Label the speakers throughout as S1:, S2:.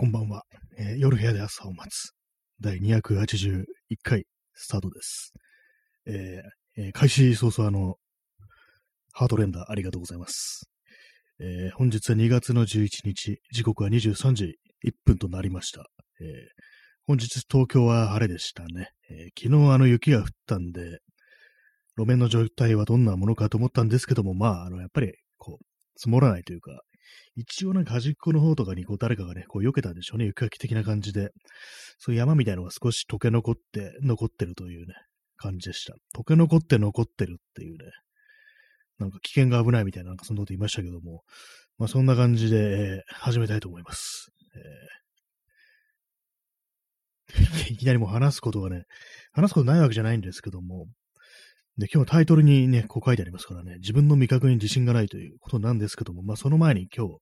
S1: こんばんは、えー夜部屋で朝を待つ。第281回スタートです。えーえー開始早々あの、ハートレンダーありがとうございます。えー本日は2月の11日、時刻は23時1分となりました。えー本日東京は晴れでしたね、えー昨日あの雪が降ったんで、路面の状態はどんなものかと思ったんですけども、まあ、あの、やっぱり、こう、積もらないというか、一応なんか端っこの方とかにこう誰かがね、こう避けたんでしょうね、雪かき的な感じで。そういう山みたいのが少し溶け残って、残ってるというね、感じでした。溶け残って残ってるっていうね、なんか危険が危ないみたいな、なんかそんなこと言いましたけども、まあそんな感じで、えー始めたいと思います。えー いきなりもう話すことがね、話すことないわけじゃないんですけども、で、今日タイトルにね、こう書いてありますからね、自分の味覚に自信がないということなんですけども、まあその前に今日、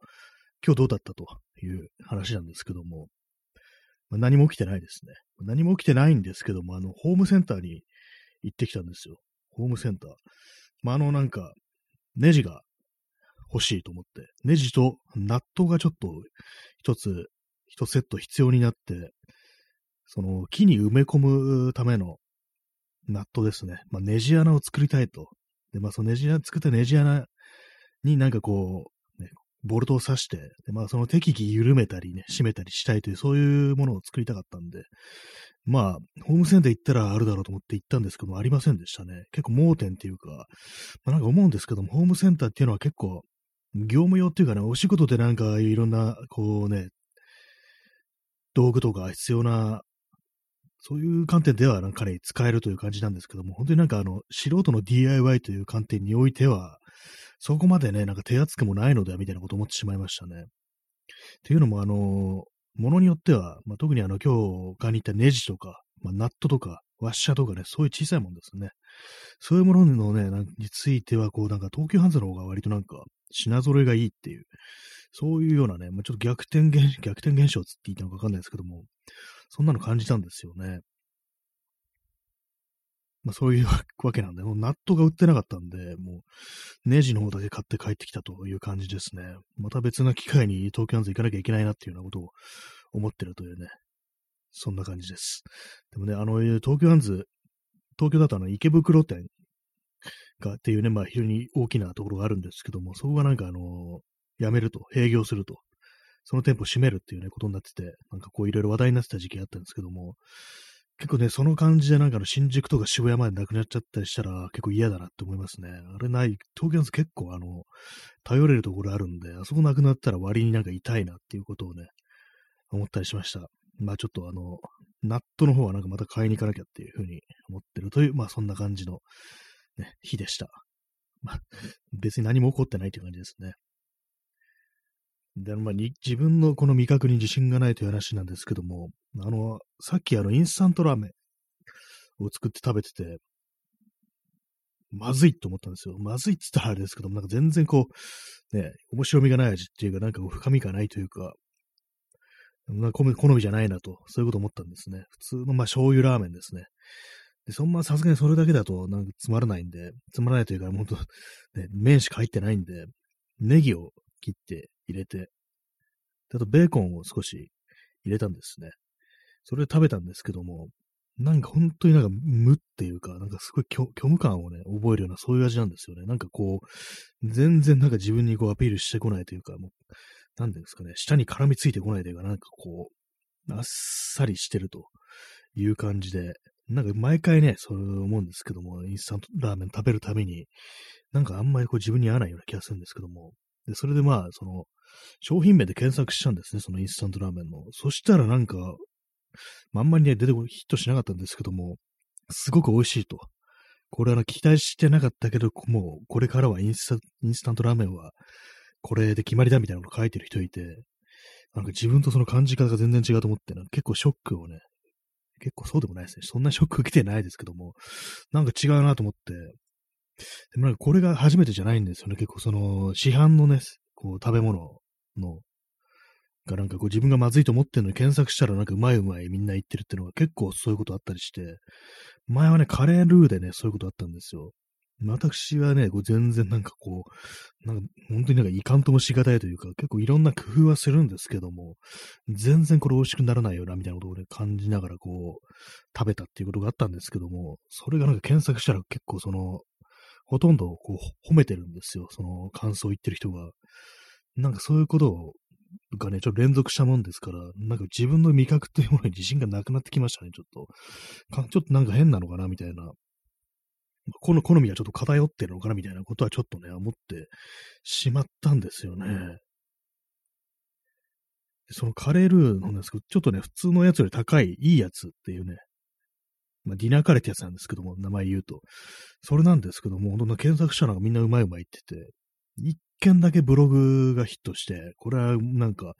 S1: 今日どうだったという話なんですけども、まあ、何も起きてないですね。何も起きてないんですけども、あの、ホームセンターに行ってきたんですよ。ホームセンター。まあ、あの、なんか、ネジが欲しいと思って、ネジとナットがちょっと一つ、一セット必要になって、その木に埋め込むためのナットですね。まあ、ネジ穴を作りたいと。で、まあ、そのネジ穴、作ったネジ穴になんかこう、ね、ボルトを刺して、で、まあ、その適宜緩めたりね、締めたりしたいという、そういうものを作りたかったんで、まあ、ホームセンター行ったらあるだろうと思って行ったんですけども、ありませんでしたね。結構盲点っていうか、まあ、なんか思うんですけども、ホームセンターっていうのは結構、業務用っていうかね、お仕事でなんかいろんな、こうね、道具とか必要なそういう観点では、なんかね、使えるという感じなんですけども、本当になんかあの、素人の DIY という観点においては、そこまでね、なんか手厚くもないのでは、みたいなことを思ってしまいましたね。っていうのも、あの、ものによっては、まあ、特にあの、今日買いに行ったネジとか、まあ、ナットとか、ワッシャーとかね、そういう小さいもんですね。そういうもののね、については、こう、なんか東急ハンズの方が割となんか、品揃えがいいっていう、そういうようなね、まあ、ちょっと逆転現、逆転現象つって言ったのかわかんないですけども、そんなの感じたんですよね。まあそういうわけなんで、もうナットが売ってなかったんで、もうネジの方だけ買って帰ってきたという感じですね。また別な機会に東京ハンズ行かなきゃいけないなっていうようなことを思ってるというね、そんな感じです。でもね、あの、東京ハンズ、東京だとあの池袋店がっていうね、まあ非常に大きなところがあるんですけども、そこがなんかあの、辞めると、閉業するとその店舗閉めるっていうね、ことになってて、なんかこういろいろ話題になってた時期があったんですけども、結構ね、その感じでなんかの新宿とか渋谷までなくなっちゃったりしたら結構嫌だなって思いますね。あれない、東京は結構あの、頼れるところあるんで、あそこなくなったら割になんか痛いなっていうことをね、思ったりしました。まあちょっとあの、ナットの方はなんかまた買いに行かなきゃっていうふうに思ってるという、まあそんな感じの、ね、日でした。まあ別に何も起こってないという感じですね。で、まあ、に自分のこの味覚に自信がないという話なんですけども、あの、さっきあの、インスタントラーメンを作って食べてて、まずいと思ったんですよ。まずいって言ったらあれですけども、なんか全然こう、ね、面白みがない味っていうか、なんかこう深みがないというか、なんか好みじゃないなと、そういうこと思ったんですね。普通の、まあ、醤油ラーメンですね。で、そんなさすがにそれだけだと、なんかつまらないんで、つまらないというか、本当ね、麺しか入ってないんで、ネギを切って入れて、あとベーコンを少し入れたんですね。それで食べたんですけども、なんか本当になんか無っていうか、なんかすごい虚無感をね、覚えるようなそういう味なんですよね。なんかこう、全然なんか自分にこうアピールしてこないというか、もう、なんですかね、舌に絡みついてこないというか、なんかこう、あっさりしてるという感じで、なんか毎回ね、そう思うんですけども、インスタントラーメン食べるために、なんかあんまりこう自分に合わないような気がするんですけども、で、それでまあ、その、商品名で検索したんですね、そのインスタントラーメンの。そしたらなんか、まあんまりね、出てこヒットしなかったんですけども、すごく美味しいと。これは期待してなかったけど、もうこれからはインスタインスタントラーメンはこれで決まりだみたいなのを書いてる人いて、なんか自分とその感じ方が全然違うと思って、なんか結構ショックをね、結構そうでもないですね。そんなショック受けてないですけども、なんか違うなと思って、でもなんかこれが初めてじゃないんですよね。結構その市販のね、こう食べ物の、がなんかこう自分がまずいと思ってるのに検索したらなんかうまいうまいみんな言ってるっていうのが結構そういうことあったりして、前はね、カレールーでね、そういうことあったんですよ。私はね、こう全然なんかこう、なんか本当になんかいかんともしがたいというか、結構いろんな工夫はするんですけども、全然これ美味しくならないよな、みたいなことをね、感じながらこう、食べたっていうことがあったんですけども、それがなんか検索したら結構その、ほとんどこう褒めてるんですよ、その感想を言ってる人が。なんかそういうことをがね、ちょっと連続したもんですから、なんか自分の味覚というものに自信がなくなってきましたね、ちょっと。かちょっとなんか変なのかな、みたいな。この好みはちょっと偏ってるのかな、みたいなことはちょっとね、思ってしまったんですよね。そのカレールーなんですけど、ちょっとね、普通のやつより高い、いいやつっていうね、まあ、ディナーカレーってやつなんですけども、名前言うと。それなんですけども、どんな検索したのがみんなうまいうまいって言って、件だけブログがヒットして、これはなんか、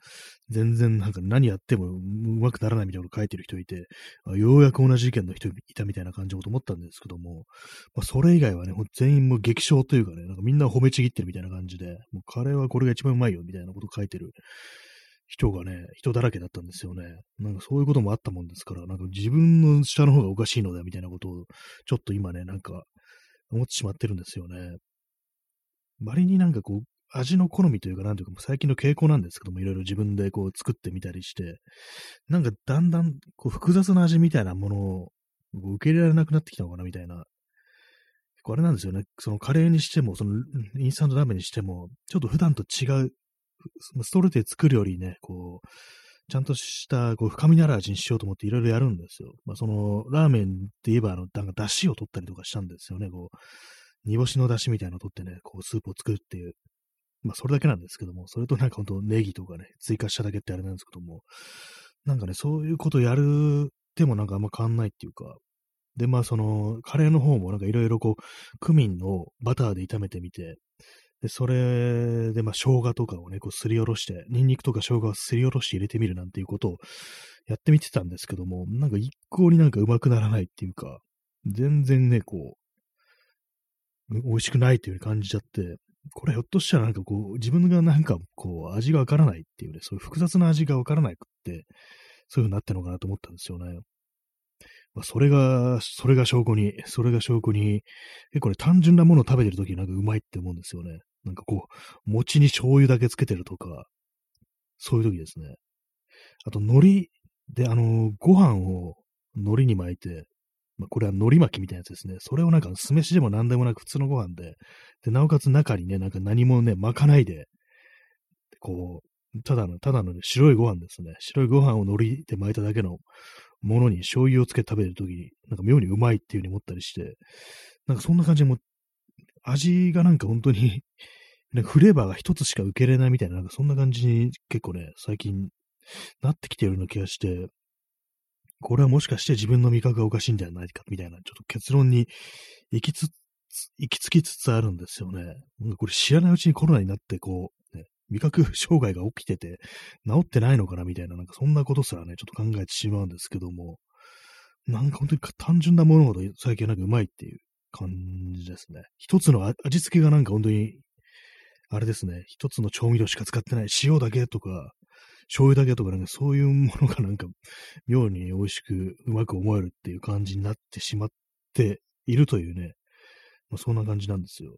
S1: 全然なんか何やってもうまくならないみたいなこと書いてる人いて、ようやく同じ意見の人いたみたいな感じのこと思ったんですけども、まあ、それ以外はね、全員もう激賞というかね、なんかみんな褒めちぎってるみたいな感じで、もうカレーはこれが一番うまいよみたいなこと書いてる人がね、人だらけだったんですよね。なんかそういうこともあったもんですから、なんか自分の下の方がおかしいのだみたいなことを、ちょっと今ね、なんか思ってしまってるんですよね。割になんかこう、味の好みというか、なんというか、最近の傾向なんですけども、いろいろ自分でこう作ってみたりして、なんかだんだんこう複雑な味みたいなものを受け入れられなくなってきたのかな、みたいな。これなんですよね。そのカレーにしても、そのインスタントラーメンにしても、ちょっと普段と違う、ストレートで作るよりね、こう、ちゃんとしたこう深みのある味にしようと思っていろいろやるんですよ。まあ、そのラーメンって言えば、あの、なんか出汁を取ったりとかしたんですよね。こう、煮干しの出汁みたいなのを取ってね、こう、スープを作るっていう。まあ、それだけなんですけども、それとなんかほんとネギとかね、追加しただけってあれなんですけども、なんかね、そういうことやるってもなんかあんま変わんないっていうか、で、まあ、その、カレーの方もなんかいろいろこう、クミンをバターで炒めてみて、で、それで、まあ、生姜とかをね、こうすりおろして、ニンニクとか生姜をすりおろして入れてみるなんていうことをやってみてたんですけども、なんか一向になんかうまくならないっていうか、全然ね、こう、美味しくないっていううに感じちゃって、これひょっとしたらなんかこう、自分がなんかこう、味がわからないっていうね、そういう複雑な味がわからなくって、そういう風になってるのかなと思ったんですよね。まあ、それが、それが証拠に、それが証拠に、結構ね、単純なものを食べてるときなんかうまいって思うんですよね。なんかこう、餅に醤油だけつけてるとか、そういう時ですね。あと、海苔で、あの、ご飯を海苔に巻いて、まあ、これは海苔巻きみたいなやつですね。それをなんか酢飯でも何でもなく普通のご飯で、で、なおかつ中にね、なんか何もね、巻かないで、こう、ただの、ただの、ね、白いご飯ですね。白いご飯を海苔で巻いただけのものに醤油をつけて食べるときに、なんか妙にうまいっていう風に思ったりして、なんかそんな感じでも味がなんか本当に なんかフレーバーが一つしか受けれないみたいな、なんかそんな感じに結構ね、最近なってきてるような気がして、これはもしかして自分の味覚がおかしいんじゃないか、みたいな、ちょっと結論に行きつつ、行き着きつつあるんですよね。これ知らないうちにコロナになって、こう、ね、味覚障害が起きてて、治ってないのかな、みたいな、なんかそんなことすらね、ちょっと考えてしまうんですけども、なんか本当に単純なものほど最近はなんかうまいっていう感じですね。一つの味付けがなんか本当に、あれですね、一つの調味料しか使ってない塩だけとか、醤油だけとかなんかそういうものがなんか妙に美味しくうまく思えるっていう感じになってしまっているというね、まあ、そんな感じなんですよ。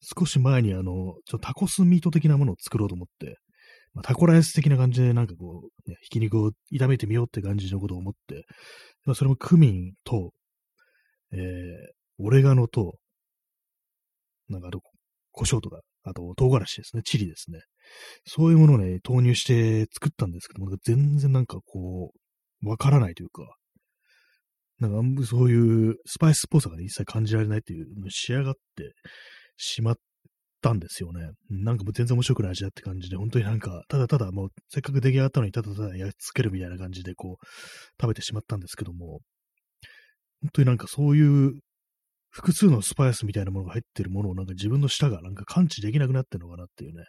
S1: 少し前にあの、ちょっとタコスミート的なものを作ろうと思って、まあ、タコライス的な感じでなんかこう、ね、ひき肉を炒めてみようって感じのことを思って、まあ、それもクミンと、えー、オレガノと、なんかあと、胡椒とか、あと唐辛子ですね、チリですね。そういうものをね、投入して作ったんですけども、全然なんかこう、わからないというか、なんかそういうスパイスっぽさが、ね、一切感じられないっていうの仕上がってしまったんですよね。なんかもう全然面白くない味だって感じで、本当になんか、ただただもうせっかく出来上がったのにただただやっつけるみたいな感じでこう、食べてしまったんですけども、本当になんかそういう複数のスパイスみたいなものが入ってるものをなんか自分の舌がなんか感知できなくなってるのかなっていうね。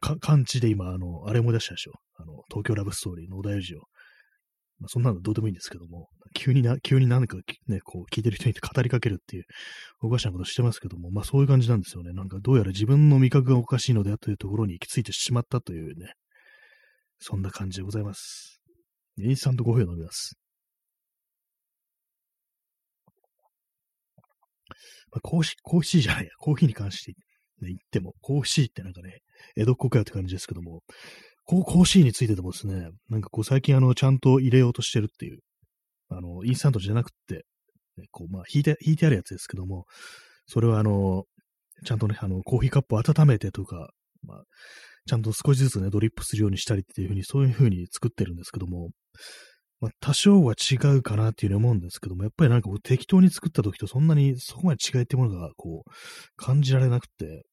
S1: か感知で今、あの、あれも出したでしょ。あの、東京ラブストーリーの小田裕二を。まあ、そんなのどうでもいいんですけども、急にな、急に何かね、こう、聞いてる人に語りかけるっていう、おかしなことしてますけども、まあそういう感じなんですよね。なんかどうやら自分の味覚がおかしいのであというところに行き着いてしまったというね、そんな感じでございます。インスタントコーヒーを飲みます。まあ、コーヒー、コーヒーじゃないや、コーヒーに関して、ね、言っても、コーヒーってなんかね、江戸っ子かよって感じですけども、こう、コーヒーについてでもですね、なんかこう最近あの、ちゃんと入れようとしてるっていう、あの、インスタントじゃなくて、こう、まあ、引いて、引いてあるやつですけども、それはあの、ちゃんとね、あの、コーヒーカップを温めてとか、まあ、ちゃんと少しずつね、ドリップするようにしたりっていうふうに、そういうふうに作ってるんですけども、まあ、多少は違うかなっていうふうに思うんですけども、やっぱりなんかこう適当に作った時とそんなにそこまで違いってものがこう、感じられなくて、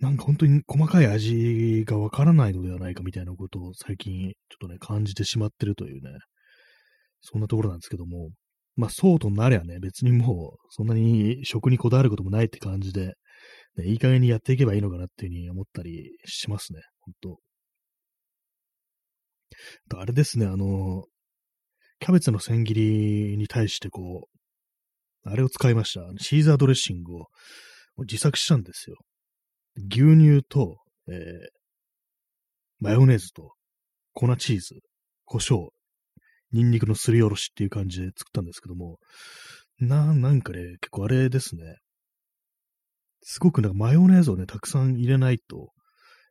S1: なんか本当に細かい味がわからないのではないかみたいなことを最近ちょっとね、感じてしまってるというね、そんなところなんですけども、まあそうとなりゃね、別にもうそんなに食にこだわることもないって感じで、ね、いい加減にやっていけばいいのかなっていうふうに思ったりしますね、本当あれですね、あの、キャベツの千切りに対してこう、あれを使いました。シーザードレッシングを自作したんですよ。牛乳と、えー、マヨネーズと、粉チーズ、胡椒、ニンニクのすりおろしっていう感じで作ったんですけども、な、なんかね、結構あれですね。すごくなんかマヨネーズをね、たくさん入れないと、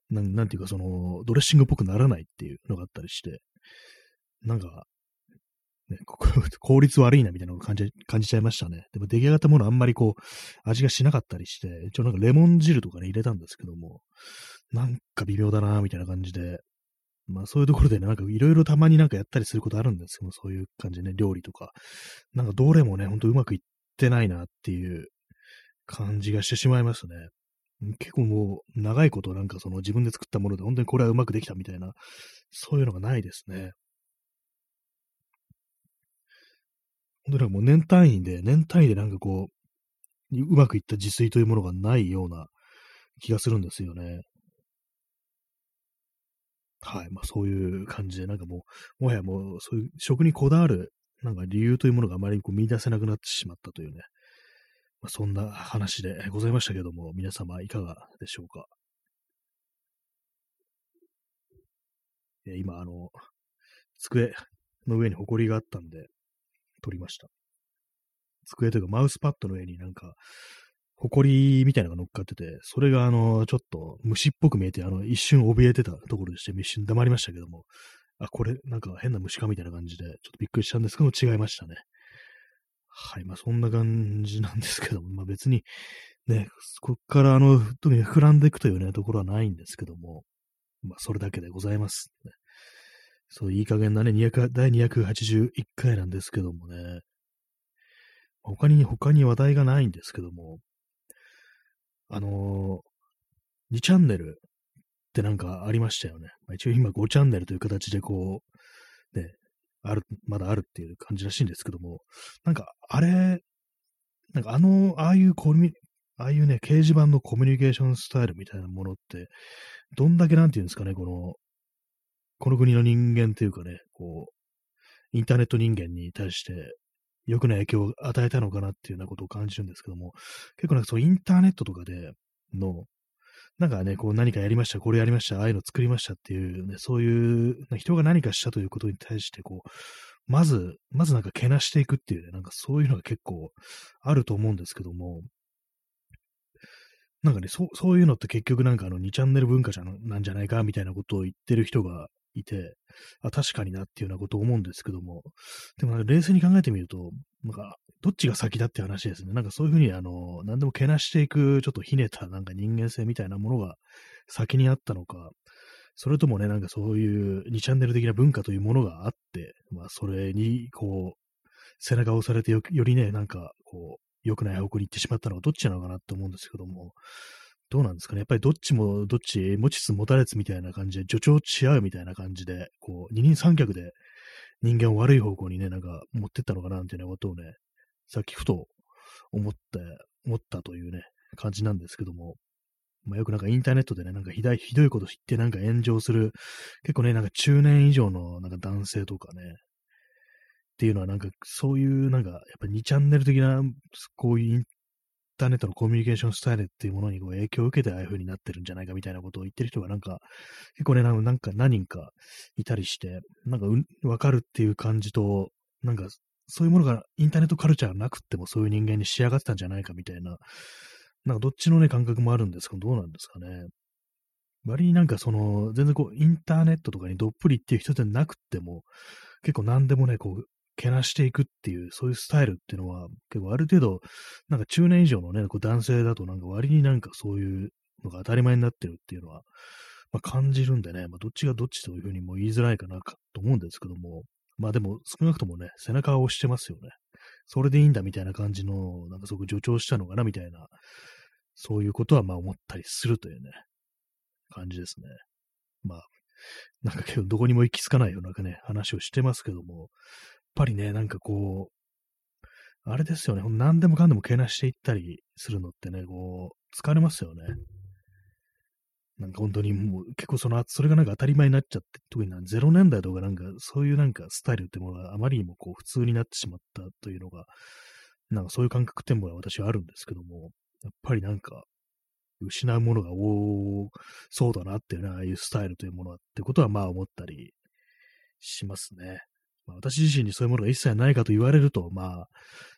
S1: なん、なんていうかその、ドレッシングっぽくならないっていうのがあったりして、なんか、ね、効率悪いなみたいなのを感じ、感じちゃいましたね。でも出来上がったものあんまりこう、味がしなかったりして、一応なんかレモン汁とかね、入れたんですけども、なんか微妙だなみたいな感じで、まあそういうところでね、なんかいろいろたまになんかやったりすることあるんですけど、そういう感じでね、料理とか。なんかどれもね、ほんとうまくいってないなっていう感じがしてしまいますね。結構もう長いことなんかその自分で作ったもので本当にこれはうまくできたみたいな、そういうのがないですね。本当にもう年単位で、年単位でなんかこう、うまくいった自炊というものがないような気がするんですよね。はい。まあそういう感じで、なんかもう、もはやもう、そういう食にこだわる、なんか理由というものがあまりこう見出せなくなってしまったというね。まあ、そんな話でございましたけども、皆様いかがでしょうか？今、あの、机の上に埃があったんで、取りました。机というかマウスパッドの上になんか、ホコリみたいなのが乗っかってて、それがあの、ちょっと虫っぽく見えて、あの、一瞬怯えてたところでして、一瞬黙りましたけども、あ、これ、なんか変な虫かみたいな感じで、ちょっとびっくりしたんですけども、違いましたね。はい、まあそんな感じなんですけども、まあ別に、ね、こっからあの、特に膨らんでいくというね、ところはないんですけども、まあそれだけでございます、ね。そう、いい加減なね、200第281回なんですけどもね、他に、他に話題がないんですけども、あのー、2チャンネルってなんかありましたよね。まあ、一応今5チャンネルという形でこう、ね、ある、まだあるっていう感じらしいんですけども、なんかあれ、なんかあの、ああいうコミュああいうね、掲示板のコミュニケーションスタイルみたいなものって、どんだけなんていうんですかね、この、この国の人間というかね、こう、インターネット人間に対して良くない影響を与えたのかなっていうようなことを感じるんですけども、結構なんかそうインターネットとかでの、なんかね、こう何かやりました、これやりました、ああいうの作りましたっていうね、そういう人が何かしたということに対して、こう、まず、まずなんかけなしていくっていうね、なんかそういうのが結構あると思うんですけども、なんかね、そう、そういうのって結局なんかあの2チャンネル文化じゃなんじゃないかみたいなことを言ってる人がいて、あ、確かになっていうようなことを思うんですけども、でも冷静に考えてみると、なんか、どっちが先だって話ですね。なんかそういうふうに、あの、何でもけなしていく、ちょっとひねたなんか人間性みたいなものが先にあったのか、それともね、なんかそういう2チャンネル的な文化というものがあって、まあ、それに、こう、背中を押されてよよりね、なんか、こう、良くない方向に行ってしまったのはどっちなのかなって思うんですけども、どうなんですかね。やっぱりどっちもどっち、持ちつ持たれつみたいな感じで、助長し合うみたいな感じで、こう、二人三脚で人間を悪い方向にね、なんか持ってったのかな、みたいなことをね、さっきふと思って、思ったというね、感じなんですけども、まあ、よくなんかインターネットでね、なんかひどいひどいこと知ってなんか炎上する、結構ね、なんか中年以上のなんか男性とかね、っていうのはなんかそういうなんかやっぱ2チャンネル的なこういうインターネットのコミュニケーションスタイルっていうものにこう影響を受けてああいう風になってるんじゃないかみたいなことを言ってる人がなんか、結構ね、なんか何人かいたりして、なんかわかるっていう感じと、なんかそういうものがインターネットカルチャーなくってもそういう人間に仕上がってたんじゃないかみたいな、なんかどっちのね、感覚もあるんですけど、どうなんですかね。割になんかその、全然こう、インターネットとかにどっぷりっていう人じゃなくても、結構何でもね、こう、けなしていくっていう、そういうスタイルっていうのは、結構ある程度、なんか中年以上のね、こう男性だとなんか割になんかそういうのが当たり前になってるっていうのは、まあ、感じるんでね、まあ、どっちがどっちというふうにも言いづらいかなと思うんですけども、まあでも少なくともね、背中を押してますよね。それでいいんだみたいな感じの、なんかすごく助長したのかなみたいな、そういうことはまあ思ったりするというね、感じですね。まあ、なんかけどどこにも行き着かないようなね、話をしてますけども、ぱりね、なんかこう、あれですよね、何でもかんでもけなしていったりするのってね、こう、疲れますよね。なんか本当にもう結構その、それがなんか当たり前になっちゃって、特にな0年代とかなんかそういうなんかスタイルってものがあまりにもこう普通になってしまったというのが、なんかそういう感覚ってものは私はあるんですけども、やっぱりなんか失うものが多そうだなっていうね、ああいうスタイルというものはってことはまあ思ったりしますね。まあ、私自身にそういうものが一切ないかと言われると、まあ、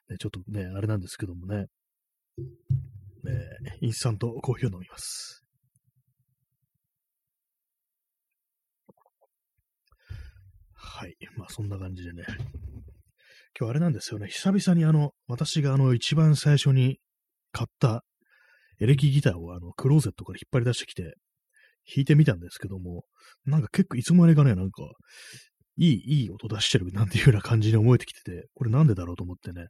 S1: ね、ちょっとね、あれなんですけどもね、ねインスタントコーヒーを飲みます。はい。まあそんな感じでね。今日あれなんですよね。久々にあの、私があの一番最初に買ったエレキギターをあのクローゼットから引っ張り出してきて弾いてみたんですけども、なんか結構いつもあれかね、なんか、いい、いい音出してるなんていうような感じに思えてきてて、これなんでだろうと思ってね、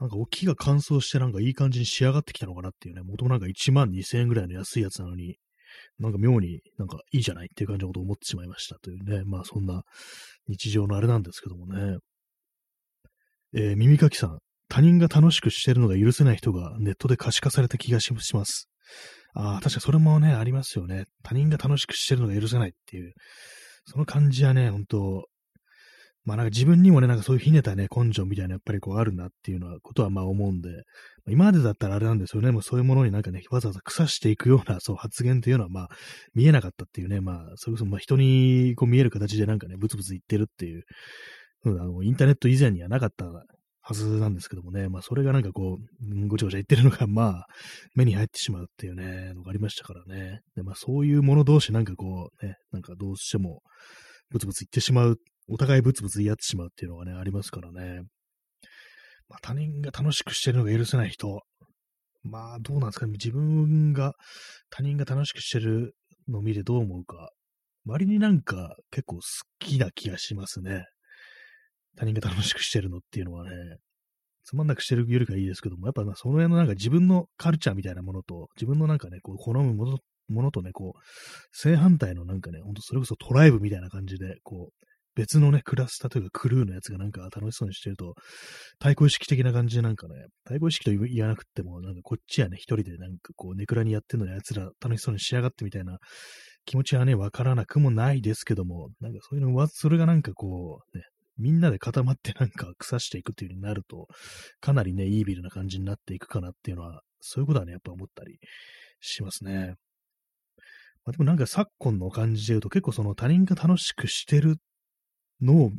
S1: なんか木が乾燥してなんかいい感じに仕上がってきたのかなっていうね、元なんか1万2000円ぐらいの安いやつなのに、なんか妙になんかいいじゃないっていう感じのことを思ってしまいましたというね、まあそんな日常のあれなんですけどもね。えー、耳かきさん、他人が楽しくしてるのが許せない人がネットで可視化された気がします。ああ、確かそれもね、ありますよね。他人が楽しくしてるのが許せないっていう、その感じはね、本当まあなんか自分にもね、なんかそういうひねたね、根性みたいなやっぱりこうあるなっていうのはことはまあ思うんで、今までだったらあれなんですよね、もうそういうものになんかね、わざわざ腐していくようなそう発言っていうのはまあ見えなかったっていうね、まあそれこそまあ人にこう見える形でなんかね、ブツブツ言ってるっていう、あのインターネット以前にはなかったはずなんですけどもね、まあそれがなんかこう、ごちゃごちゃ言ってるのがまあ目に入ってしまうっていうね、のがありましたからね。でまあそういうもの同士なんかこうね、なんかどうしてもブツブツ言ってしまうお互いブツブツ言い合ってしまうっていうのがね、ありますからね。まあ、他人が楽しくしてるのが許せない人。まあ、どうなんですかね。自分が、他人が楽しくしてるのを見てどう思うか。割になんか結構好きな気がしますね。他人が楽しくしてるのっていうのはね。つまんなくしてるよりかいいですけども、やっぱその辺のなんか自分のカルチャーみたいなものと、自分のなんかね、こう好むものものとね、こう、正反対のなんかね、ほんとそれこそトライブみたいな感じで、こう、別のね、クラスターというかクルーのやつがなんか楽しそうにしてると、対抗意識的な感じでなんかね、対抗意識と言わなくても、なんかこっちはね、一人でなんかこう、ネクラにやってんのに奴ら楽しそうに仕上がってみたいな気持ちはね、わからなくもないですけども、なんかそういうのは、それがなんかこう、ね、みんなで固まってなんか腐していくっていう風になると、かなりね、イービルな感じになっていくかなっていうのは、そういうことはね、やっぱ思ったりしますね。まあ、でもなんか昨今の感じで言うと結構その他人が楽しくしてるのを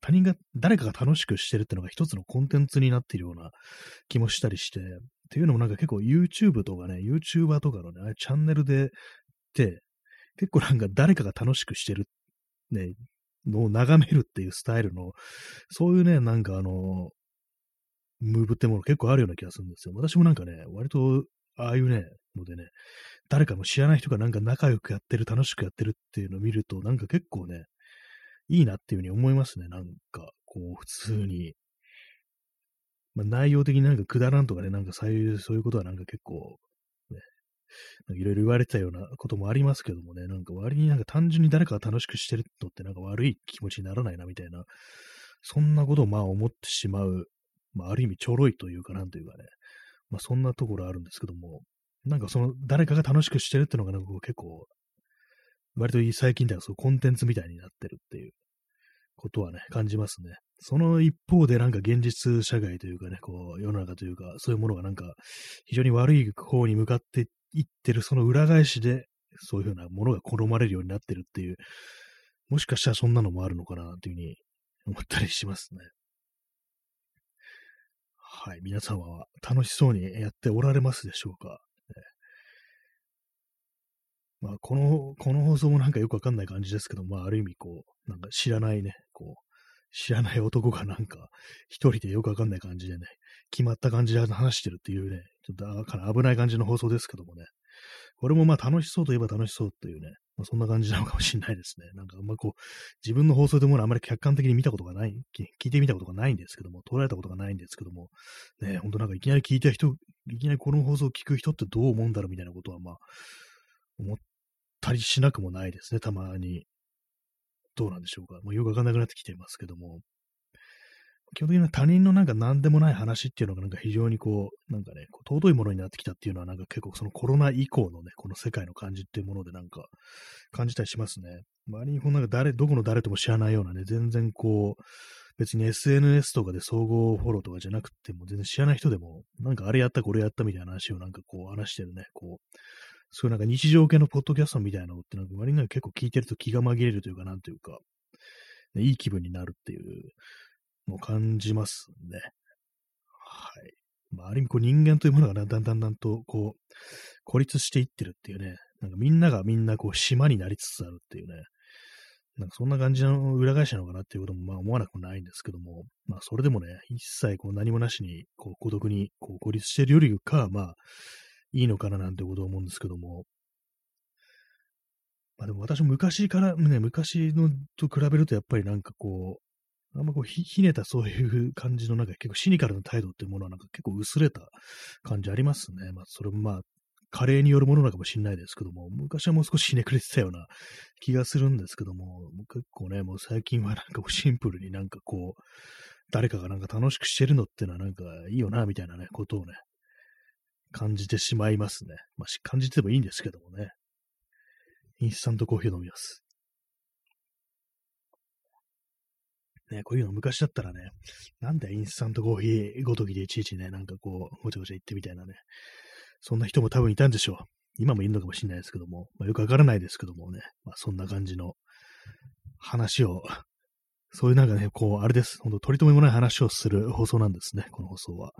S1: 他人が、誰かが楽しくしてるってのが一つのコンテンツになっているような気もしたりして、っていうのもなんか結構 YouTube とかね、YouTuber とかのね、あチャンネルで、で、結構なんか誰かが楽しくしてる、ね、のを眺めるっていうスタイルの、そういうね、なんかあの、ムーブってもの結構あるような気がするんですよ。私もなんかね、割と、ああいうね、のでね、誰かの知らない人がなんか仲良くやってる、楽しくやってるっていうのを見ると、なんか結構ね、いいなっていうふうに思いますね。なんか、こう、普通に。まあ、内容的になんかくだらんとかね、なんかそういう、そういうことはなんか結構、ね、いろいろ言われてたようなこともありますけどもね、なんか割になんか単純に誰かが楽しくしてるのってなんか悪い気持ちにならないなみたいな、そんなことをまあ思ってしまう、まあある意味ちょろいというかなんというかね、まあそんなところあるんですけども、なんかその誰かが楽しくしてるってのがなんか結構割と最近ではそうコンテンツみたいになってるっていうことはね、感じますね。その一方でなんか現実社会というかね、こう世の中というか、そういうものがなんか非常に悪い方に向かっていってるその裏返しで、そういうふうなものが好まれるようになってるっていう、もしかしたらそんなのもあるのかなというふうに思ったりしますね。はい。皆様は楽しそうにやっておられますでしょうか？まあ、この、この放送もなんかよくわかんない感じですけど、まあ、ある意味こう、なんか知らないね、こう、知らない男がなんか、一人でよくわかんない感じでね、決まった感じで話してるっていうね、ちょっとから危ない感じの放送ですけどもね、これもまあ楽しそうといえば楽しそうっていうね、まあ、そんな感じなのかもしれないですね。なんかあこう、自分の放送でもあまり客観的に見たことがない、聞いてみたことがないんですけども、捉えたことがないんですけども、ね、ほんとなんかいきなり聞いた人、いきなりこの放送を聞く人ってどう思うんだろうみたいなことはまあ、思ったりしなくもないですね、たまに。どうなんでしょうか。もうよくわかんなくなってきていますけども。基本的に他人のなんか何でもない話っていうのがなんか非常にこう、なんかね、こう尊いものになってきたっていうのはなんか結構そのコロナ以降のね、この世界の感じっていうものでなんか感じたりしますね。周りにこうなんか誰、どこの誰とも知らないようなね、全然こう、別に SNS とかで総合フォローとかじゃなくても、全然知らない人でも、なんかあれやったこれやったみたいな話をなんかこう話してるね、こう、そういうなんか日常系のポッドキャストみたいなのってなんか割に結構聞いてると気が紛れるというか、なんというか、ね、いい気分になるっていうのを感じますね。はい。まあ、ある意味こう人間というものがだんだんだんだんとこう、孤立していってるっていうね、なんかみんながみんなこう島になりつつあるっていうね、なんかそんな感じの裏返しなのかなっていうこともまあ思わなくもないんですけども、まあそれでもね、一切こう何もなしにこう孤独にこう孤立してるよりか、まあいいのかななんてことを思うんですけども、まあでも私も昔からね、昔のと比べるとやっぱりなんかこう、あんまこうひ、ひねたそういう感じのなんか結構シニカルな態度っていうものはなんか結構薄れた感じありますね。まあそれもまあ、加齢によるものなのかもしれないですけども、昔はもう少しひねくれてたような 気がするんですけども、結構ね、もう最近はなんかこうシンプルになんかこう、誰かがなんか楽しくしてるのってのはなんかいいよな、みたいなね、ことをね、感じてしまいますね。まあ、感じてもいいんですけどもね。インスタントコーヒー飲みます。ね、こういうの昔だったらね、なんでインスタントコーヒーごときでいちいちね、なんかこう、ごちゃごちゃ言ってみたいなね、そんな人も多分いたんでしょう。今もいるのかもしれないですけども、まあ、よくわからないですけどもね、まあ、そんな感じの話を、そういうなんかね、こう、あれです。本当取り留めもない話をする放送なんですね、この放送は。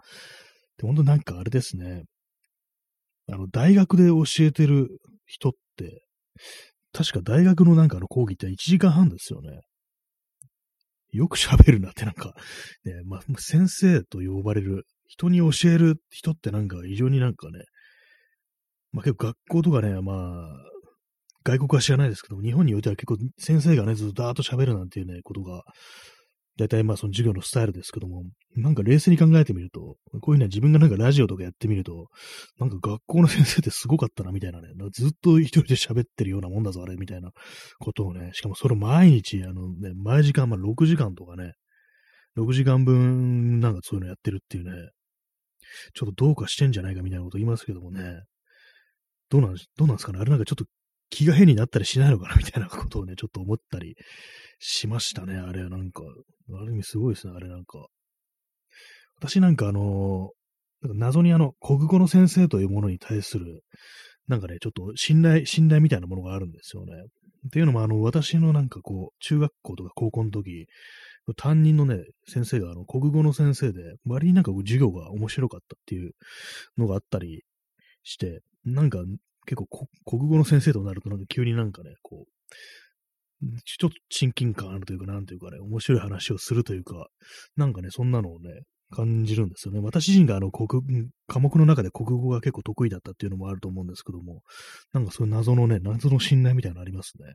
S1: で、本当なんかあれですね、あの、大学で教えてる人って、確か大学のなんかの講義って1時間半ですよね。よく喋るなってなんか、ね、まあ、先生と呼ばれる、人に教える人ってなんか異常になんかね、まあ結構学校とかね、まあ、外国は知らないですけど、日本においては結構先生がね、ずっとダーッと喋るなんていうね、ことが大体まあその授業のスタイルですけども、なんか冷静に考えてみると、こういうね、自分がなんかラジオとかやってみると、なんか学校の先生ってすごかったな、みたいなね、ずっと一人で喋ってるようなもんだぞ、あれ、みたいなことをね、しかもそれ毎日、あのね、毎時間、まあ6時間とかね、6時間分なんかそういうのやってるっていうね、ちょっとどうかしてんじゃないかみたいなこと言いますけどもね、どうなん、どうなんですかね？あれなんかちょっと気が変になったりしないのかなみたいなことをね、ちょっと思ったりしましたね、あれは、なんか。ある意味すごいですね、あれなんか。私なんかあの、なんか謎にあの、国語の先生というものに対する、なんかね、ちょっと信頼、信頼みたいなものがあるんですよね。っていうのも、あの、私のなんかこう、中学校とか高校の時、担任のね、先生があの、国語の先生で、割になんか授業が面白かったっていうのがあったりして、なんか結構国語の先生となるとなんか急になんかね、こう、ちょっと親近感あるというか、なんというかね、面白い話をするというか、なんかね、そんなのをね、感じるんですよね。私自身があの国、科目の中で国語が結構得意だったっていうのもあると思うんですけども、なんかそういう謎のね、謎の信頼みたいなのありますね。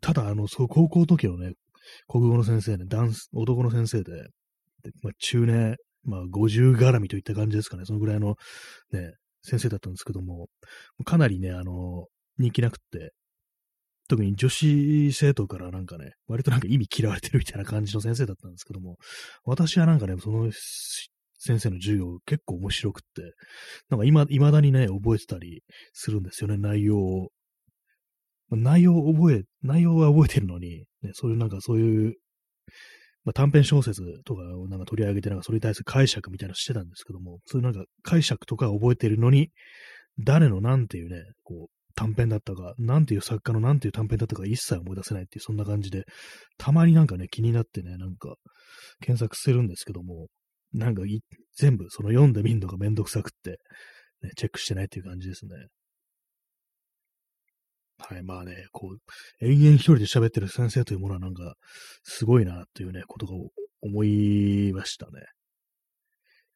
S1: ただ、あの、そう、高校の時のね、国語の先生ね、男、男の先生で、でまあ、中年、まあ、50絡みといった感じですかね、そのぐらいのね、先生だったんですけども、かなりね、あの、人気なくって、特に女子生徒からなんかね、割となんか意味嫌われてるみたいな感じの先生だったんですけども、私はなんかね、その先生の授業結構面白くって、なんか今、未だにね、覚えてたりするんですよね、内容を。内容を覚え、内容は覚えてるのに、ね、そういうなんかそういう、まあ、短編小説とかをなんか取り上げて、なんかそれに対する解釈みたいなのしてたんですけども、そういうなんか解釈とか覚えてるのに、誰のなんていうね、こう、短編だったか、なんていう作家のなんていう短編だったか一切思い出せないっていう、そんな感じで、たまになんかね、気になってね、なんか、検索するんですけども、なんか全部その読んでみるのがめんどくさくって、ね、チェックしてないっていう感じですね。はい、まあね、こう、延々一人で喋ってる先生というものはなんか、すごいなっていうね、ことが思いましたね。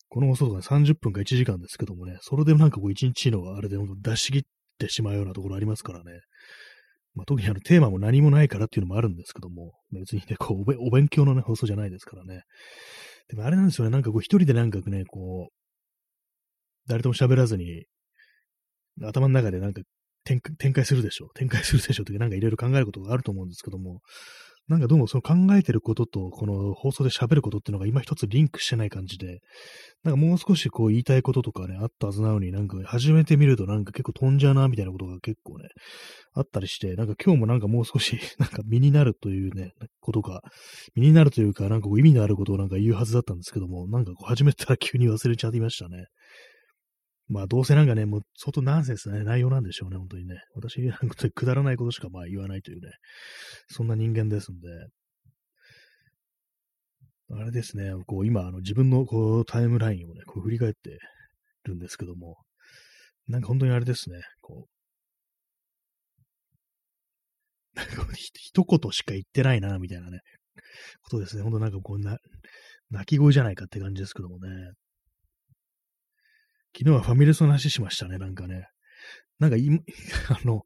S1: この放送が30分か1時間ですけどもね、それでもなんかこう1日のあれで出し切ってしまうようなところありますからね。まあ、特にあのテーマも何もないからっていうのもあるんですけども、別にね、こうお勉強のね、放送じゃないですからね。でもあれなんですよね、なんかこう一人でなんかね、こう、誰とも喋らずに、頭の中でなんか展開するでしょう。展開するでしょうというか、なんかいろいろ考えることがあると思うんですけども、なんかどうもその考えてることと、この放送で喋ることっていうのが今一つリンクしてない感じで、なんかもう少しこう言いたいこととかね、あったはずなのになんか始めてみるとなんか結構飛んじゃうな、みたいなことが結構ね、あったりして、なんか今日もなんかもう少し なんか身になるというね、ことが、身になるというか、なんかこう意味のあることをなんか言うはずだったんですけども、なんかこう始めたら急に忘れちゃいましたね。まあ、どうせなんかね、もう相当ナンセンスな、ね、内容なんでしょうね、本当にね。私、なんかくだらないことしかまあ言わないというね、そんな人間ですんで。あれですね、こう今、あの自分のこうタイムラインをね、こう振り返ってるんですけども、なんか本当にあれですね、こう、一言しか言ってないな、みたいなね、ことですね。本当なんかこうな、泣き声じゃないかって感じですけどもね。昨日はファミレスの話しましたね、なんかね。なんか今、あの、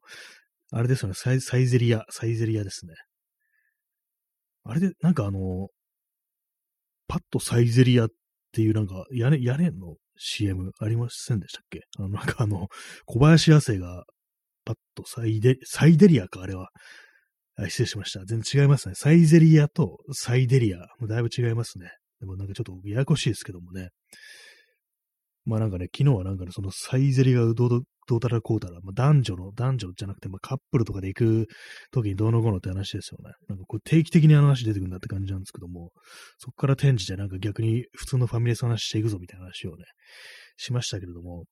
S1: あれですよねサイ、サイゼリア、サイゼリアですね。あれで、なんかあの、パッとサイゼリアっていうなんか屋根、屋根の？CM ありませんでしたっけ？あの、なんかあの、小林亜生がパッとサイデ、サイデリアか、あれは。あ失礼しました。全然違いますね。サイゼリアとサイデリア。だいぶ違いますね。でもなんかちょっとややこしいですけどもね。まあなんかね、昨日はなんかね、そのサイゼリがどうどうたらこうたら、まあ、男女の、男女じゃなくて、まあ、カップルとかで行く時にどうのこうのって話ですよね。なんかこう定期的に話出てくるんだって感じなんですけども、そこから転じてなんか逆に普通のファミレス話していくぞみたいな話をね、しましたけれども、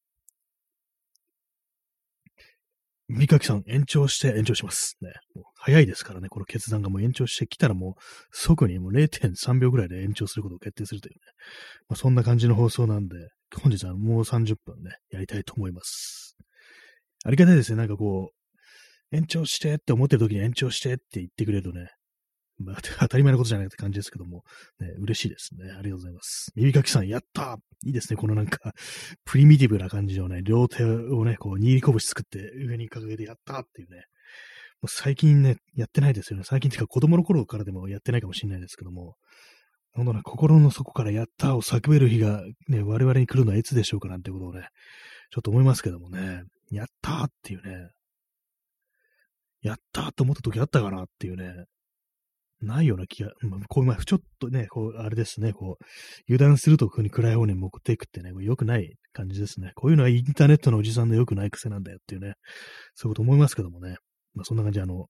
S1: 三垣さん、延長して延長します。ね。もう早いですからね、この決断がもう延長してきたらもう即にもう0.3秒ぐらいで延長することを決定するというね。まあ、そんな感じの放送なんで、本日はもう30分ね、やりたいと思います。ありがたいですね。なんかこう、延長してって思ってる時に延長してって言ってくれるとね、まあ、当たり前のことじゃないって感じですけども、ね、嬉しいですね。ありがとうございます。耳かきさん、やったいいですね。このなんか、プリミティブな感じのね、両手をね、こう、握り拳作って上に掲げてやったっていうね。もう最近ね、やってないですよね。最近っていうか子供の頃からでもやってないかもしれないですけども、ほんとね、心の底からやったを叫べる日がね、我々に来るのはいつでしょうかなんてことをね、ちょっと思いますけどもね、やったーっていうね、やったーと思った時あったかなっていうね、ないような気が、まあ、こう、まあ、ちょっとね、こう、あれですね、こう、油断するとこに暗い方に持っていくってね、良くない感じですね。こういうのはインターネットのおじさんの良くない癖なんだよっていうね、そういうこと思いますけどもね。まあ、そんな感じで、あの、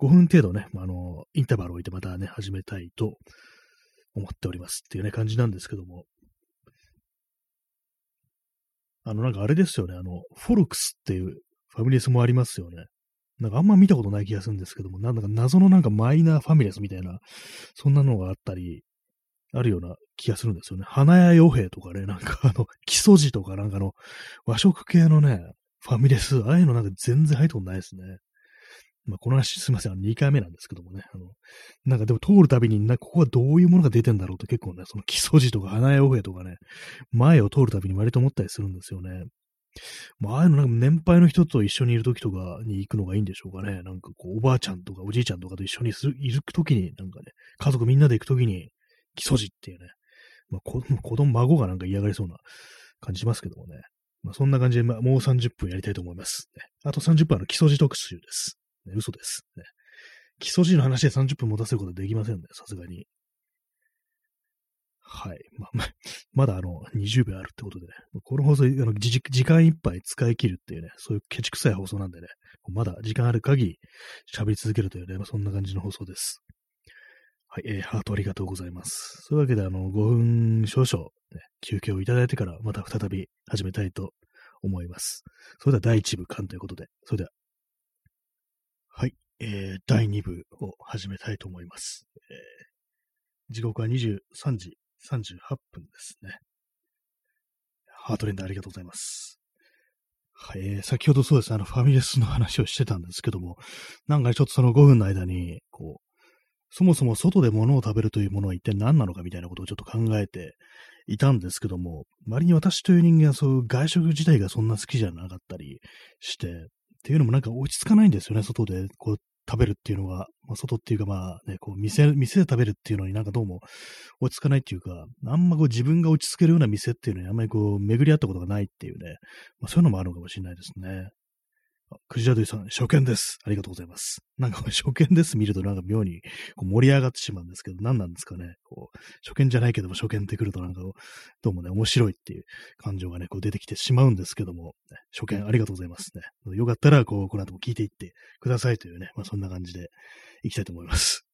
S1: 5分程度ね、まあ、あの、インターバルを置いてまたね、始めたいと思っておりますっていうね、感じなんですけども。あの、なんかあれですよね、あの、フォルクスっていうファミレスもありますよね。なんかあんま見たことない気がするんですけども、なんだか謎のなんかマイナーファミレスみたいな、そんなのがあったり、あるような気がするんですよね。花屋洋平とかね、なんかあの、基礎地とかなんかの和食系のね、ファミレス、ああいうのなんか全然入ったことないですね。まあ、この話すいません、あの2回目なんですけどもね。あの、なんかでも通るたびにな、ここはどういうものが出てんだろうと結構ね、その基礎地とか花屋洋平とかね、前を通るたびに割と思ったりするんですよね。まあ、ああいうのなんか年配の人と一緒にいるときとかに行くのがいいんでしょうかね。なんかこう、おばあちゃんとかおじいちゃんとかと一緒にいるときに、なんかね、家族みんなで行くときに、基礎寺っていうね、まあ、子供、孫がなんか嫌がりそうな感じしますけどもね。まあ、そんな感じで、まあ、もう30分やりたいと思います。あと30分はの基礎寺特集です。ね、嘘です。ね、基礎寺の話で30分持たせることはできませんね、さすがに。はい。まままだあの、20秒あるってことでね。この放送、あの時間いっぱい使い切るっていうね、そういうケチくさい放送なんでね、まだ時間ある限り喋り続けるというね、まあ、そんな感じの放送です。はい、えー、ハートありがとうございます。そういうわけで、あの、5分少々、ね、休憩をいただいてから、また再び始めたいと思います。それでは第1部間ということで、それでは、はい、えー、第2部を始めたいと思います。えー、時刻は23時38分ですね。ハートレンドありがとうございます。はい、えー、先ほどそうですね、あの、ファミレスの話をしてたんですけども、なんかちょっとその5分の間に、こう、そもそも外で物を食べるというものは一体何なのかみたいなことをちょっと考えていたんですけども、割に私という人間はそういう外食自体がそんな好きじゃなかったりして、っていうのもなんか落ち着かないんですよね、外でこう食べるっていうのが、まあ、外っていうかまあね、こう店、店で食べるっていうのになんかどうも落ち着かないっていうか、あんまこう自分が落ち着けるような店っていうのにあんまりこう巡り合ったことがないっていうね、まあ、そういうのもあるのかもしれないですね。クジラドゥさん、初見です。ありがとうございます。なんか初見です見るとなんか妙にこう盛り上がってしまうんですけど、何なんですかね。こう初見じゃないけども初見ってくるとなんかどうもね、面白いっていう感情がね、こう出てきてしまうんですけども、ね、初見ありがとうございますね。よかったら、こう、この後も聞いていってくださいというね、まあそんな感じでいきたいと思います。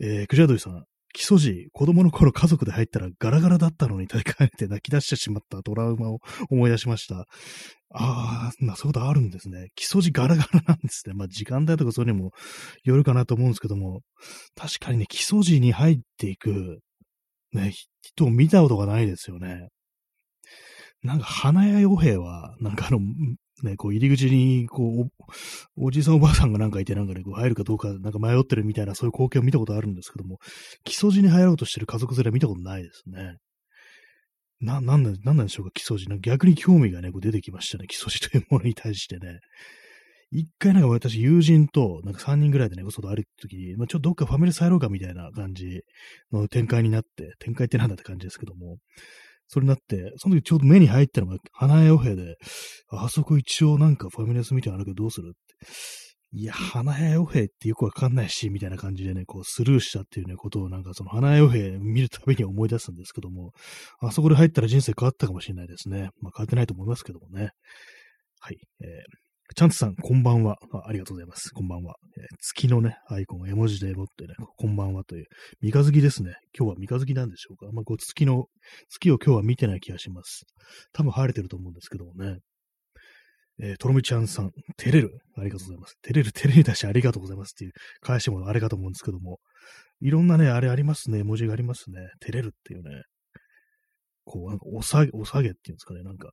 S1: えー、クジラドゥさん、基礎時、子供の頃家族で入ったらガラガラだったのに大会て泣き出してしまったトラウマを思い出しました。ああ、まあそういうことあるんですね。基礎時ガラガラなんですね。まあ時間帯とかそういうのもよるかなと思うんですけども、確かにね、基礎時に入っていく、ね、人を見たことがないですよね。なんか花屋傭兵は、なんかあの、ね、こう入り口に、こうお、おじいさんおばあさんがなんかいて、なんかね、こう入るかどうか、なんか迷ってるみたいな、そういう光景を見たことあるんですけども、木曽路に入ろうとしてる家族連れ見たことないですね。な、なんなん、なんなんでしょうか、木曽路。逆に興味がね、こう出てきましたね、木曽路というものに対してね。一回なんか私、友人と、なんか3人ぐらいでね、外歩いた時に、まあ、ちょっとどっかファミレス入ろうかみたいな感じの展開になって、展開ってなんだって感じですけども、それになって、その時ちょうど目に入ったのが花屋予兵で、あそこ一応なんかファミレスみたいなのあるけどどうするって。いや、花屋予兵ってよくわかんないし、みたいな感じでね、こうスルーしたっていうね、ことをなんかその花屋予兵見るたびに思い出すんですけども、あそこで入ったら人生変わったかもしれないですね。まあ変わってないと思いますけどもね。はい。えーチャンツさん、こんばんはあ。ありがとうございます。こんばんは。えー、月のね、アイコン、絵文字で持ってね、こんばんはという、三日月ですね。今日は三日月なんでしょうか。まあ、こう月の、月を今日は見てない気がします。多分晴れてると思うんですけどもね。えー、とろみちゃんさん、照れる。ありがとうございます。照れる、照れに対しありがとうございますっていう返しもあれかと思うんですけども、いろんなね、あれありますね。絵文字がありますね。照れるっていうね。こう、なんか、おさげ、お下げっていうんですかね。なんか、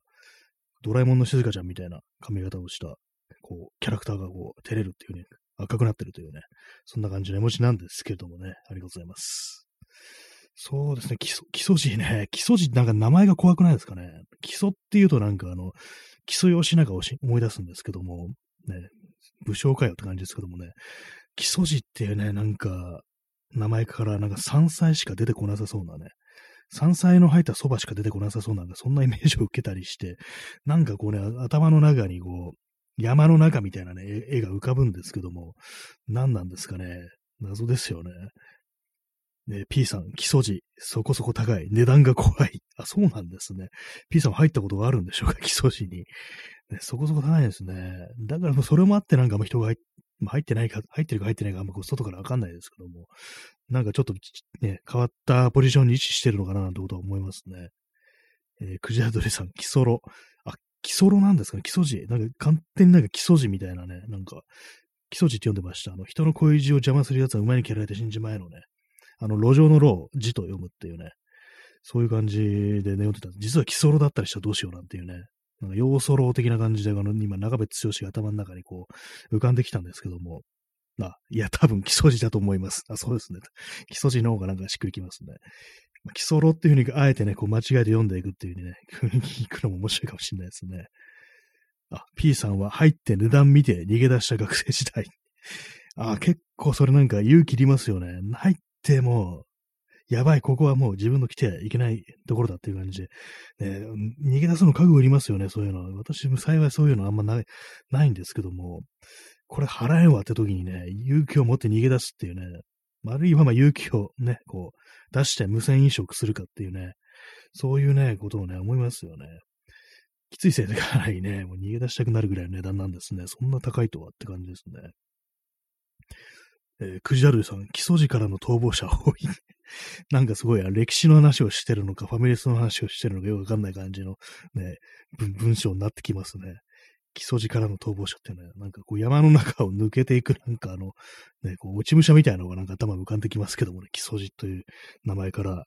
S1: ドラえもんの静香ちゃんみたいな髪型をした、こう、キャラクターがこう、照れるっていうね、赤くなってるというね、そんな感じの絵文字なんですけれどもね、ありがとうございます。そうですね、基礎、基礎字ね、基礎字なんか名前が怖くないですかね。基礎っていうとなんかあの、基礎用紙なんかを思い出すんですけども、ね、武将かよって感じですけどもね、基礎字っていうね、なんか、名前からなんか山菜しか出てこなさそうなね、山菜の入った蕎麦しか出てこなさそうなんで、そんなイメージを受けたりして、なんかこうね、頭の中にこう、山の中みたいなね、絵が浮かぶんですけども、何なんですかね。謎ですよね。ね、P さん、基礎字、そこそこ高い。値段が怖い。あ、そうなんですね。P さん入ったことがあるんでしょうか、基礎字に。ね、そこそこ高いですね。だからもうそれもあってなんか人が入入ってないか、入ってるか入ってないかあんまこう外からわかんないですけども、なんかちょっとね、変わったポジションに位置してるのかななんてことは思いますね。えー、クジラドリさん、基礎ロ。基礎路なんですかね？基礎字？なんか簡単になんか基礎字みたいなね、なんか、基礎字って読んでました。あの、人の恋字を邪魔する奴は馬に蹴られて死んじまえのね、あの、路上の路を字と読むっていうね、そういう感じでね、読んでた。実は基礎路だったりしたらどうしようなんていうね、なんか要素路的な感じで、あの、今、長渕剛が頭の中にこう、浮かんできたんですけども、あ、いや、多分基礎字だと思います。あ、そうですね。基礎字の方がなんかしっくりきますね。まあ、基礎っていうふうに、あえてね、こう間違えて読んでいくっていうね、雰囲気いくのも面白いかもしれないですね。あ、P さんは入って値段見て逃げ出した学生時代。あ、結構それなんか勇気いりますよね。入ってもやばい、ここはもう自分の来てはいけないところだっていう感じで、ね、逃げ出すの覚悟いりますよね、そういうの。私も幸いそういうのあんまない、ないんですけども、これ払えんわって時にね、勇気を持って逃げ出すっていうね、あるいはま勇気をね、こう、出して無線飲食するかっていうね、そういうね、ことをね、思いますよね。きついせいでかなりね、もう逃げ出したくなるぐらいの値段なんですね。そんな高いとはって感じですね。えー、クジャルさん、基礎時からの逃亡者多い。なんかすごい歴史の話をしてるのか、ファミレスの話をしてるのかよくわかんない感じのね、文章になってきますね。基礎地からの逃亡者っていうのは、なんかこう山の中を抜けていくなんかあの、ね、こう落ち武者みたいなのがなんか頭浮かんできますけどもね、基礎地という名前から、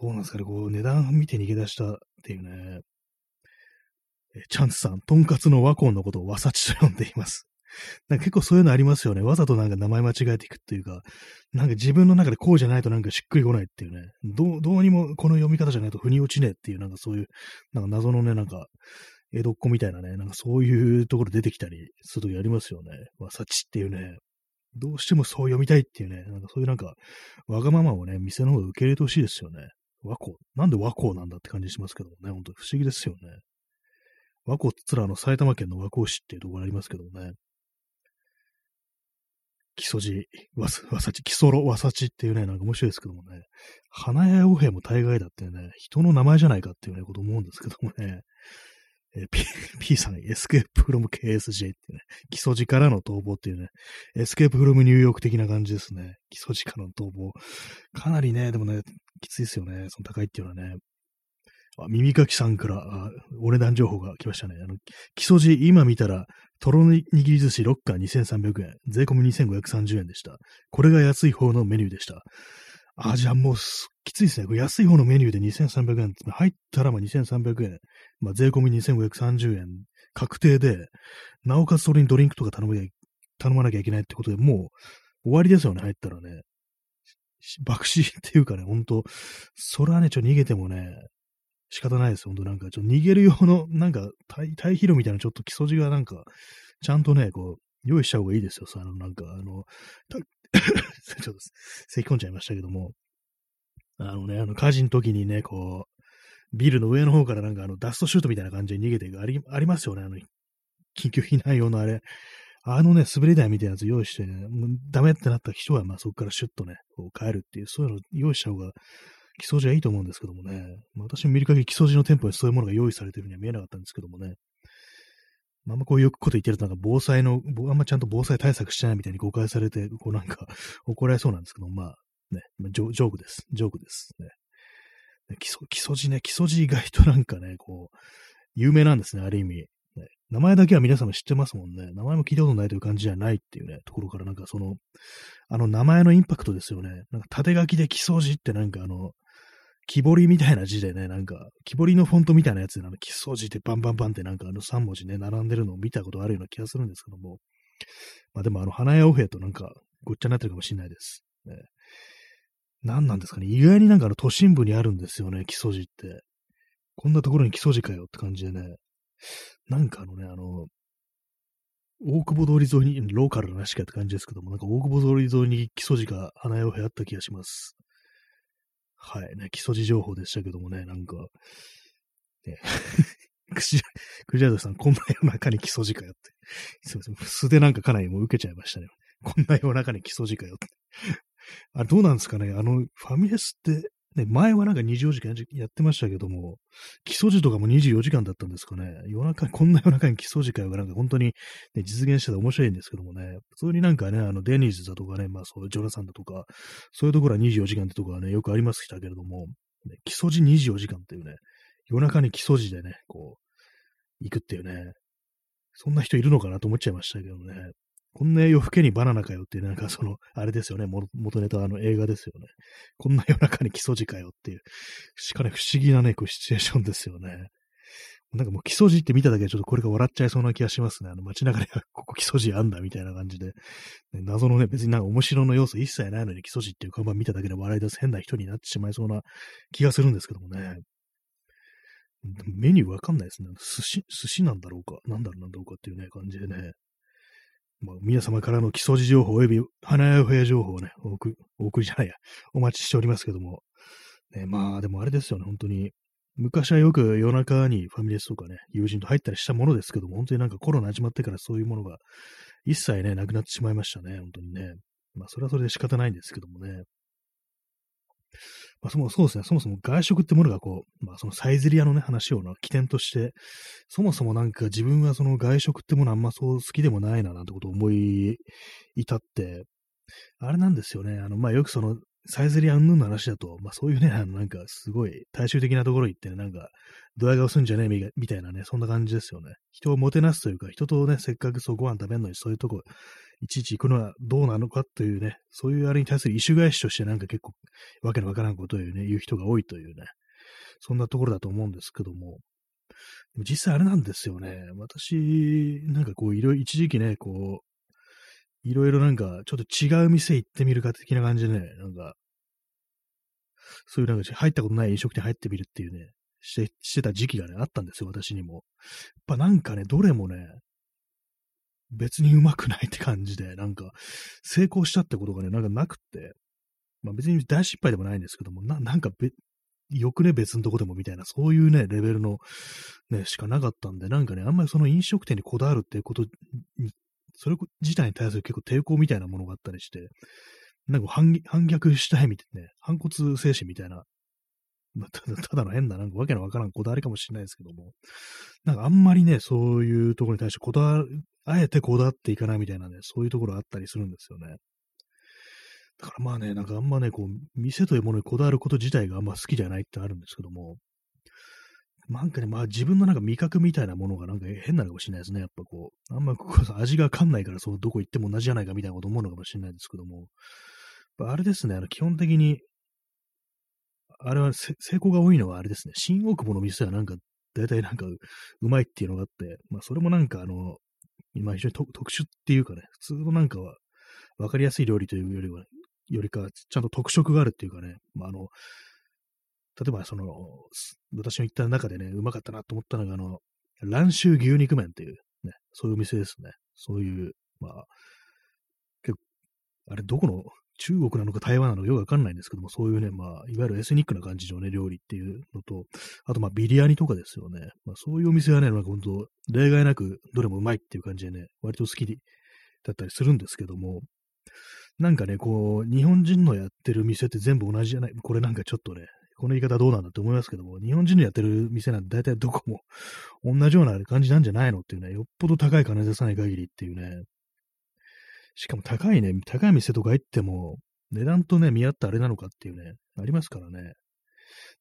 S1: どうなんですかね、こう、値段見て逃げ出したっていうね。えチャンスさん、とんかつの和光のことをわさちと呼んでいます。なんか結構そういうのありますよね。わざとなんか名前間違えていくっていうか、なんか自分の中でこうじゃないとなんかしっくりこないっていうね。どう、どうにもこの読み方じゃないと腑に落ちねえっていう、なんかそういう、なんか謎のね、なんか、江戸っ子みたいなね、なんかそういうところ出てきたりするときありますよね。わさちっていうね。どうしてもそう読みたいっていうね、なんかそういうなんか、わがままをね、店の方が受け入れてほしいですよね。和光。なんで和光なんだって感じしますけどもね、ほんと不思議ですよね。和光っつらあの埼玉県の和光市っていうところありますけどもね。木曽路、わさ、わさち、木曽路わさちっていうね、なんか面白いですけどもね。花屋王兵も大概だってね、人の名前じゃないかっていうね、こと思うんですけどもね。えー、P, P さん、 Escape from KSJ っていうね、木曽路からの逃亡っていうね、 Escape from New York 的な感じですね。木曽路からの逃亡。かなりね、でもね、きついですよね。その高いっていうのはね。あ、耳かきさんから、あお値段情報が来ましたね。あの、木曽路、今見たら、とろ握り寿司6貫2300円、税込み2530円でした。これが安い方のメニューでした。あ、じゃあもうきついですね。これ安い方のメニューで2300円。入ったらまあ2300円。まあ税込み2530円。確定で、なおかつそれにドリンクとか頼む頼まなきゃいけないってことで、もう終わりですよね、入ったらね。爆死っていうかね、ほんと、それはね、ちょっと逃げてもね、仕方ないです。ほんとなんか、ちょっと逃げる用の、なんか、対、対比路みたいなちょっと基礎地がなんか、ちゃんとね、こう、用意した方がいいですよ。さあの、なんか、あの、ちょっと、咳込んじゃいましたけども、あのね、あの火事の時にね、こう、ビルの上の方からなんかあのダストシュートみたいな感じで逃げていくありありますよね、あの、緊急避難用のあれ。あのね、滑り台みたいなやつ用意してね、もうダメってなった人は、まあそこからシュッとね、こう帰るっていう、そういうの用意した方が、基礎地はいいと思うんですけどもね、まあ、私も見る限り基礎地の店舗にそういうものが用意されてるには見えなかったんですけどもね、あ、んまこういうこと言ってるとなんか防災の、あんまちゃんと防災対策してないみたいに誤解されて、こうなんか 怒られそうなんですけど、まあ、ね、ジョジョークです。ジョークです。ね。基礎、基礎字ね、基礎字意外となんかね、こう、有名なんですね、ある意味。ね、名前だけは皆様知ってますもんね。名前も聞いたことないという感じじゃないっていうね、ところからなんかその、あの名前のインパクトですよね。なんか縦書きで基礎字ってなんかあの、木彫りみたいな字でね、なんか、木彫りのフォントみたいなやつで、あの、基礎字でバンバンバンってなんかあの3文字ね、並んでるのを見たことあるような気がするんですけども。まあでもあの、花屋お兵となんか、ごっちゃになってるかもしれないです。ね、何なんですかね。意外になんかあの都心部にあるんですよね、木曽路って。こんなところに木曽路かよって感じでね。なんかあのね、あの、大久保通り沿いに、ローカルな話かって感じですけども、なんか大久保通り沿いに木曽路が花屋をやった気がします。はい、ね、木曽路情報でしたけどもね、なんか、ね、くじ、くじゃどさん、こんな夜中に木曽路かよって。すいません、素でなんかかなりもう受けちゃいましたね。こんな夜中に木曽路かよって。あどうなんですかねあの、ファミレスって、ね、前はなんか24時間やってましたけども、基礎時とかも24時間だったんですかね。夜中、こんな夜中に基礎時間がなんか本当に、ね、実現してたら面白いんですけどもね、普通になんかね、あの、デニーズだとかね、まあそう、ジョナサンだとか、そういうところは24時間ってところはね、よくありますしたけれども、ね、基礎時24時間っていうね、夜中に基礎時でね、こう、行くっていうね、そんな人いるのかなと思っちゃいましたけどね。こんな夜更けにバナナかよっていう、なんかその、あれですよね、元ネタあの映画ですよね。こんな夜中に基礎時かよっていう、しかね、不思議なね、こうシチュエーションですよね。なんかもう基礎字って見ただけでちょっとこれが笑っちゃいそうな気がしますね。あの街中でここ基礎字あんだみたいな感じで。ね、謎のね、別になんか面白の要素一切ないのに基礎字っていう看板見ただけで笑い出す変な人になってしまいそうな気がするんですけどもね。メニューわかんないですね。寿司、寿司なんだろうか、なんだろうなんだろうかっていうね、感じでね。まあ、皆様からの基礎事情報及び花屋フェア情報をね、お送お送りじゃないや、お待ちしておりますけども。ね、まあ、でもあれですよね、本当に。昔はよく夜中にファミレスとかね、友人と入ったりしたものですけども、本当になんかコロナ始まってからそういうものが一切ね、なくなってしまいましたね、本当にね。まあ、それはそれで仕方ないんですけどもね。まあ、そもそうですね、そもそも外食ってものがこう、まあ、そのサイゼリアのね、話をな起点として、そもそもなんか自分はその外食ってものあんまそう好きでもないな、なんてことを思い至って、あれなんですよね、あの、まあ、よくその、サイゼリアうんぬんの話だと、まあそういうね、あのなんかすごい大衆的なところ行ってね、なんか、ドヤ顔すんじゃねえみたいなね、そんな感じですよね。人をもてなすというか、人とね、せっかくそうご飯食べるのにそういうとこいちいち行くのはどうなのかというね、そういうあれに対する意趣返しとしてなんか結構わけのわからんことを言うね、言う人が多いというね、そんなところだと思うんですけども、でも実際あれなんですよね。私、なんかこう、いろいろ、一時期ね、こう、いろいろなんか、ちょっと違う店行ってみるか的な感じでね、なんか、そういうなんか入ったことない飲食店入ってみるっていうね、して、してた時期がね、あったんですよ、私にも。やっぱなんかね、どれもね、別にうまくないって感じで、なんか、成功したってことがね、なんかなくって、まあ別に大失敗でもないんですけども、ななんかべ、よくね、別のとこでもみたいな、そういうね、レベルの、ね、しかなかったんで、なんかね、あんまりその飲食店にこだわるっていうことに、それ自体に対する結構抵抗みたいなものがあったりして、なんか反反逆したいみたいなね、反骨精神みたいな、まあ、ただただの変な、なんかわけのわからんこだわりかもしれないですけども、なんかあんまりね、そういうところに対してこだわる、あえてこだわっていかないみたいなね、そういうところあったりするんですよね。だからまあね、なんかあんまね、こう、店というものにこだわること自体があんま好きじゃないってあるんですけども、なんかね、まあ自分のなんか味覚みたいなものがなんか変なのかもしれないですね。やっぱこう、あんまここ味がわかんないから、そう、どこ行っても同じじゃないかみたいなこと思うのかもしれないですけども、あれですね、あの基本的に、あれは成功が多いのはあれですね、新大久保の店はなんか、大体なんかうまいっていうのがあって、まあそれもなんかあの、今非常に特殊っていうかね、普通のなんかはわかりやすい料理というよりは、よりか、ちゃんと特色があるっていうかね、まあ、あの、例えばその、私の行った中でね、うまかったなと思ったのが、あの、蘭州牛肉麺っていう、ね、そういうお店ですね。そういう、まあ、結構、あれ、どこの、中国なのか台湾なのかよくわかんないんですけども、そういうね、まあ、いわゆるエスニックな感じのね、料理っていうのと、あと、まあ、ビリヤニとかですよね。まあ、そういうお店はね、なんか本当、例外なく、どれもうまいっていう感じでね、割と好きだったりするんですけども、なんかね、こう、日本人のやってる店って全部同じじゃない？これなんかちょっとね、この言い方どうなんだって思いますけども、日本人のやってる店なんて大体どこも同じような感じなんじゃないのっていうね、よっぽど高い金出さない限りっていうね。しかも高いね、高い店とか行っても、値段とね、見合ったあれなのかっていうね、ありますからね。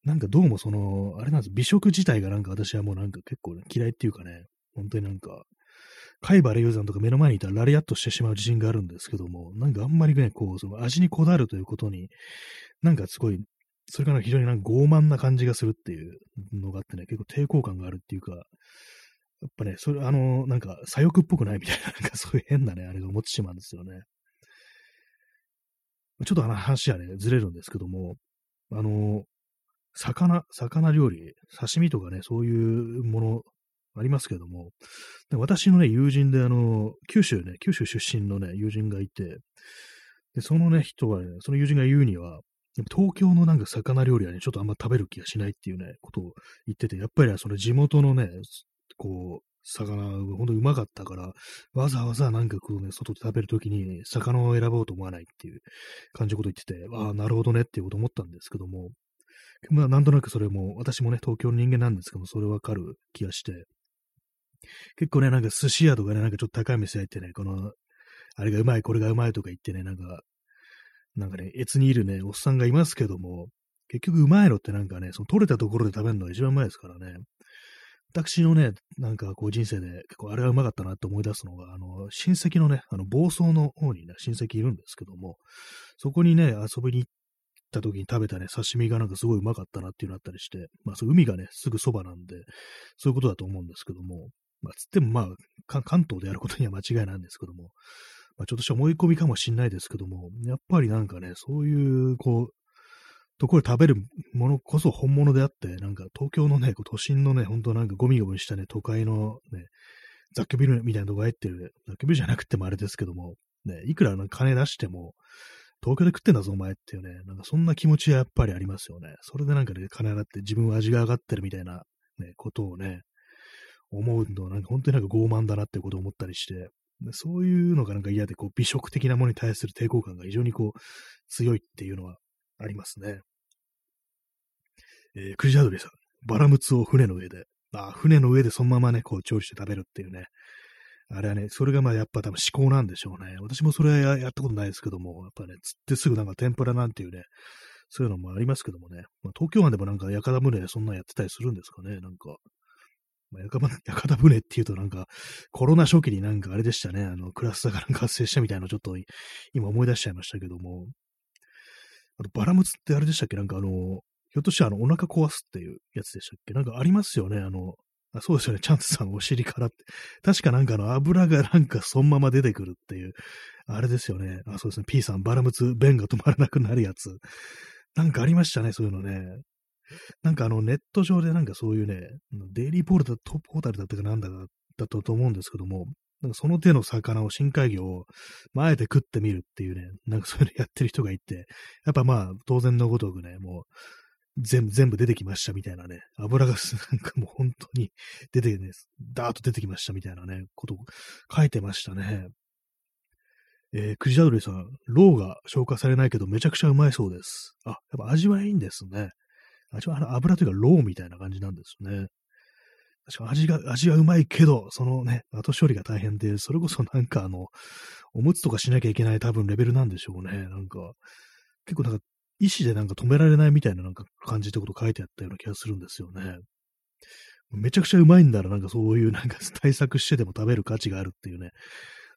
S1: なんかどうもその、あれなんです、美食自体がなんか私はもうなんか結構、ね、嫌いっていうかね、本当になんか、海原雄山とか目の前にいたらラリアッとしてしまう自信があるんですけども、なんかあんまりね、こう、その味にこだわるということに、なんかすごい、それから非常になんか傲慢な感じがするっていうのがあってね、結構抵抗感があるっていうか、やっぱね、それ、あの、なんか、左翼っぽくないみたいな、なんかそういう変なね、あれが思ってしまうんですよね。ちょっとあの話はね、ずれるんですけども、あの、魚、魚料理、刺身とかね、そういうものありますけども、で私のね、友人で、あの、九州ね、九州出身のね、友人がいて、で、そのね、人がね、その友人が言うには、東京のなんか魚料理はね、ちょっとあんま食べる気がしないっていうね、ことを言ってて、やっぱりその地元のね、こう、魚がほんとうまかったから、わざわざなんかこうね、外で食べるときに魚を選ぼうと思わないっていう感じのこと言ってて、ああ、なるほどねっていうこと思ったんですけども、まあなんとなくそれも、私もね、東京の人間なんですけども、それわかる気がして、結構ね、なんか寿司屋とかね、なんかちょっと高い店入ってね、この、あれがうまい、これがうまいとか言ってね、なんか、なんかね、越にいるね、おっさんがいますけども、結局うまいのってなんかね、その取れたところで食べるのが一番うまいですからね。私のね、なんかこう人生で結構あれがうまかったなって思い出すのが、あの、親戚のね、あの、房総の方にね、親戚いるんですけども、そこにね、遊びに行った時に食べたね、刺身がなんかすごいうまかったなっていうのあったりして、まあそう海がね、すぐそばなんで、そういうことだと思うんですけども、まあ、つってもまあ、関東であることには間違いないんですけども、まあ、ちょっとした思い込みかもしんないですけども、やっぱりなんかね、そういう、こう、ところで食べるものこそ本物であって、なんか東京のね、都心のね、ほんとなんかゴミゴミしたね、都会のね、雑居ビルみたいなとこ入ってる、雑居ビルじゃなくてもあれですけども、ね、いくら金出しても、東京で食ってんだぞ、お前っていうね、なんかそんな気持ちはやっぱりありますよね。それでなんかね、金払って自分は味が上がってるみたいな、ね、ことをね、思うの、なんか本当になんか傲慢だなってことを思ったりして、そういうのがなんか嫌で、こう、美食的なものに対する抵抗感が非常にこう、強いっていうのはありますね。えー、クジャドリさん、バラムツを船の上で、あ、船の上でそのままね、こう、調理して食べるっていうね。あれはね、それがまあやっぱ多分思考なんでしょうね。私もそれはやったことないですけども、やっぱね、釣ってすぐなんか天ぷらなんていうね、そういうのもありますけどもね。まあ、東京湾でもなんか屋形船そんなんやってたりするんですかね、なんか。まあ、屋形船っていうとなんか、コロナ初期になんかあれでしたね、あの、クラスターがなんか発生したみたいなのちょっと今思い出しちゃいましたけども、あと、バラムツってあれでしたっけ？なんかあの、ひょっとしてあの、お腹壊すっていうやつでしたっけ？なんかありますよねあの、あそうですよね。チャンスさんお尻からって。確かなんかあの油がなんかそのまま出てくるっていう、あれですよね。あ、そうですね。P さん、バラムツ、便が止まらなくなるやつ。なんかありましたね、そういうのね。なんかあのネット上でなんかそういうね、デイリーポールだ、トップホタルだったかなんだかだったと思うんですけども、なんかその手の魚を深海魚を、まあ、あえて食ってみるっていうね、なんかそういうのやってる人がいて、やっぱまあ当然のごとくね、もう全部、全部出てきましたみたいなね、油がなんかもう本当に出てね、ダーッと出てきましたみたいなね、ことを書いてましたね。えー、クジラドリさん、ローが消化されないけどめちゃくちゃうまいそうです。あ、やっぱ味はいいんですね。味はあの油というかローみたいな感じなんですね。確か味が、味はうまいけど、そのね、後処理が大変で、それこそなんかあの、おむつとかしなきゃいけない多分レベルなんでしょうね。なんか、結構なんか、意志でなんか止められないみたいななんか感じってこと書いてあったような気がするんですよね。めちゃくちゃうまいんだらなんかそういうなんか対策してでも食べる価値があるっていうね。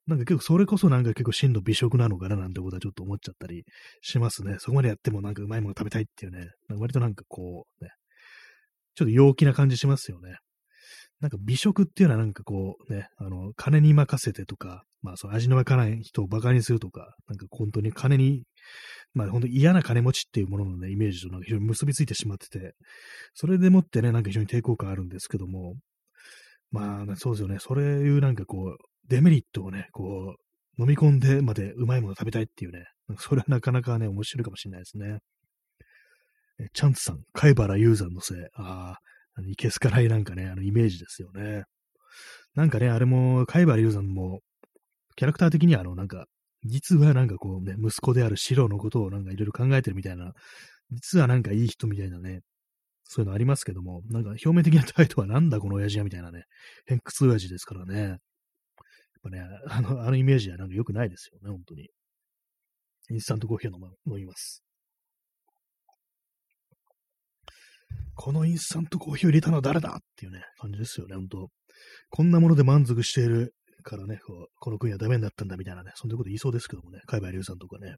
S1: なんか結構それこそなんか結構真の美食なのかななんてことはちょっと思っちゃったりしますね。そこまでやってもなんかうまいもの食べたいっていうね。割となんかこうね、ちょっと陽気な感じしますよね。なんか美食っていうのはなんかこうね、あの、金に任せてとか、まあその味のわからない人を馬鹿にするとか、なんか本当に金に、まあ本当に嫌な金持ちっていうもののね、イメージとなんか非常に結びついてしまってて、それでもってね、なんか非常に抵抗感あるんですけども、まあ、そうですよね。それいうなんかこう、デメリットをね、こう、飲み込んでまでうまいもの食べたいっていうね、それはなかなかね、面白いかもしれないですね。えチャンツさん、貝原雄山のせい。ああ、いけすかないなんかね、あのイメージですよね。なんかね、あれも、貝原雄山も、キャラクター的にはあの、なんか、実はなんかこうね、息子であるシロのことをなんかいろいろ考えてるみたいな、実はなんかいい人みたいなね、そういうのありますけども、なんか表面的な態度はなんだこの親父やみたいなね、偏屈親父ですからね。やっぱね、あの、あのイメージはなんか良くないですよね、本当に。インスタントコーヒーを飲みます。このインスタントコーヒーを入れたのは誰だっていうね、感じですよね、本当こんなもので満足しているからね、こうこの国はダメになったんだみたいなね、そんなこと言いそうですけどもね、海外流さんとかね。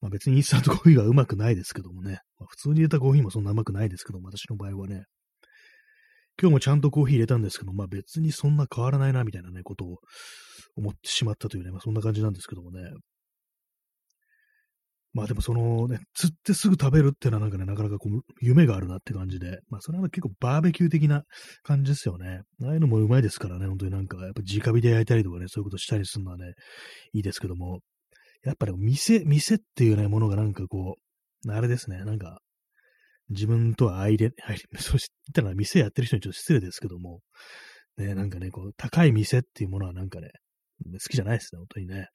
S1: まあ別にインスタントコーヒーがうまくないですけどもね、まあ、普通に入れたコーヒーもそんなうまくないですけども、私の場合はね、今日もちゃんとコーヒー入れたんですけど、まあ別にそんな変わらないな、みたいなね、ことを思ってしまったというね、まあそんな感じなんですけどもね。まあでもそのね、釣ってすぐ食べるっていうのはなんかね、なかなかこう、夢があるなって感じで、まあそれは結構バーベキュー的な感じですよね。ああいうのもうまいですからね、本当になんか、やっぱ直火で焼いたりとかね、そういうことしたりするのはね、いいですけども、やっぱり店、店っていうね、ものがなんかこう、あれですね、なんか、自分とは相入れ、相入れ、そしたら店やってる人にちょっと失礼ですけども、ね、なんかね、こう、高い店っていうものはなんかね、好きじゃないですね、本当にね。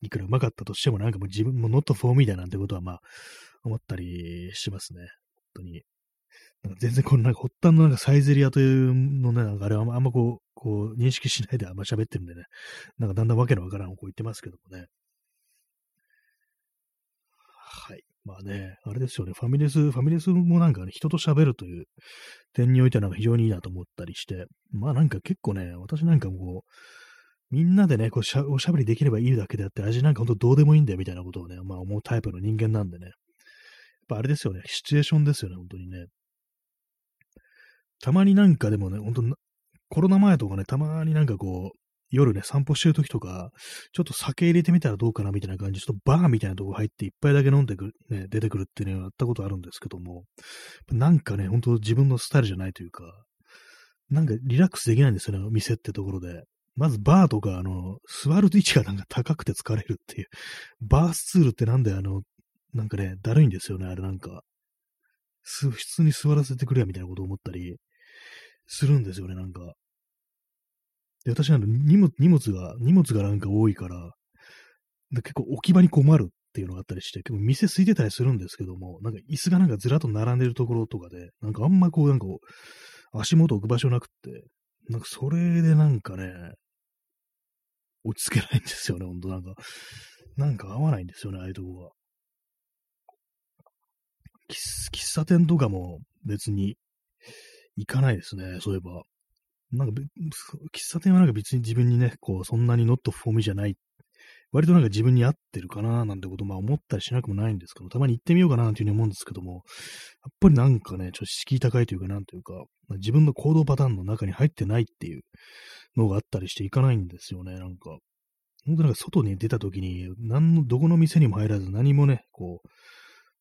S1: いくらうまかったとしても、なんかもう自分も not for me だなんてことはまあ、思ったりしますね。本当に。なんか全然このなんか発端のなんかサイゼリアというのね、なんかあれはあんまこう、こう認識しないであんま喋ってるんでね、なんかだんだんわけのわからんこう言ってますけどもね。はい。まあね、あれですよね、ファミレス、ファミレスもなんかね、人と喋るという点においてはなんか非常にいいなと思ったりして、まあなんか結構ね、私なんかもう、みんなでね、こうしゃ、おしゃべりできればいいだけであって、味なんかほんとどうでもいいんだよみたいなことをね、まあ思うタイプの人間なんでね。やっぱあれですよね、シチュエーションですよね、本当にね。たまになんかでもね、本当コロナ前とかね、たまになんかこう、夜ね、散歩してる時とか、ちょっと酒入れてみたらどうかなみたいな感じ、ちょっとバーみたいなとこ入って一杯だけ飲んでくる、ね、出てくるっていうのをやったことあるんですけども、なんかね、ほんと自分のスタイルじゃないというか、なんかリラックスできないんですよね、店ってところで。まずバーとか、あの、座る位置がなんか高くて疲れるっていう。バースツールってなんであの、なんかね、だるいんですよね、あれなんか。普通に座らせてくれやみたいなこと思ったりするんですよね、なんか。で、私なんか荷物、荷物が、荷物がなんか多いから、で結構置き場に困るっていうのがあったりして、結構店空いてたりするんですけども、なんか椅子がなんかずらっと並んでるところとかで、なんかあんまこう、なんか足元置く場所なくって、なんかそれでなんかね、落ち着けないんですよね、ほんとなんか。なんか合わないんですよね、ああいうとこが。喫茶店とかも別に行かないですね、そういえば。なんか、喫茶店はなんか別に自分にね、こう、そんなにノットフォーミじゃない割となんか自分に合ってるかななんてことまあ思ったりしなくもないんですけど、たまに行ってみようかななんていうふうに思うんですけども、やっぱりなんかね、ちょっと敷居高いというか、なんというか、まあ、自分の行動パターンの中に入ってないっていうのがあったりして行かないんですよね、なんか。本当なんか外に出た時に、何の、どこの店にも入らず何もね、こ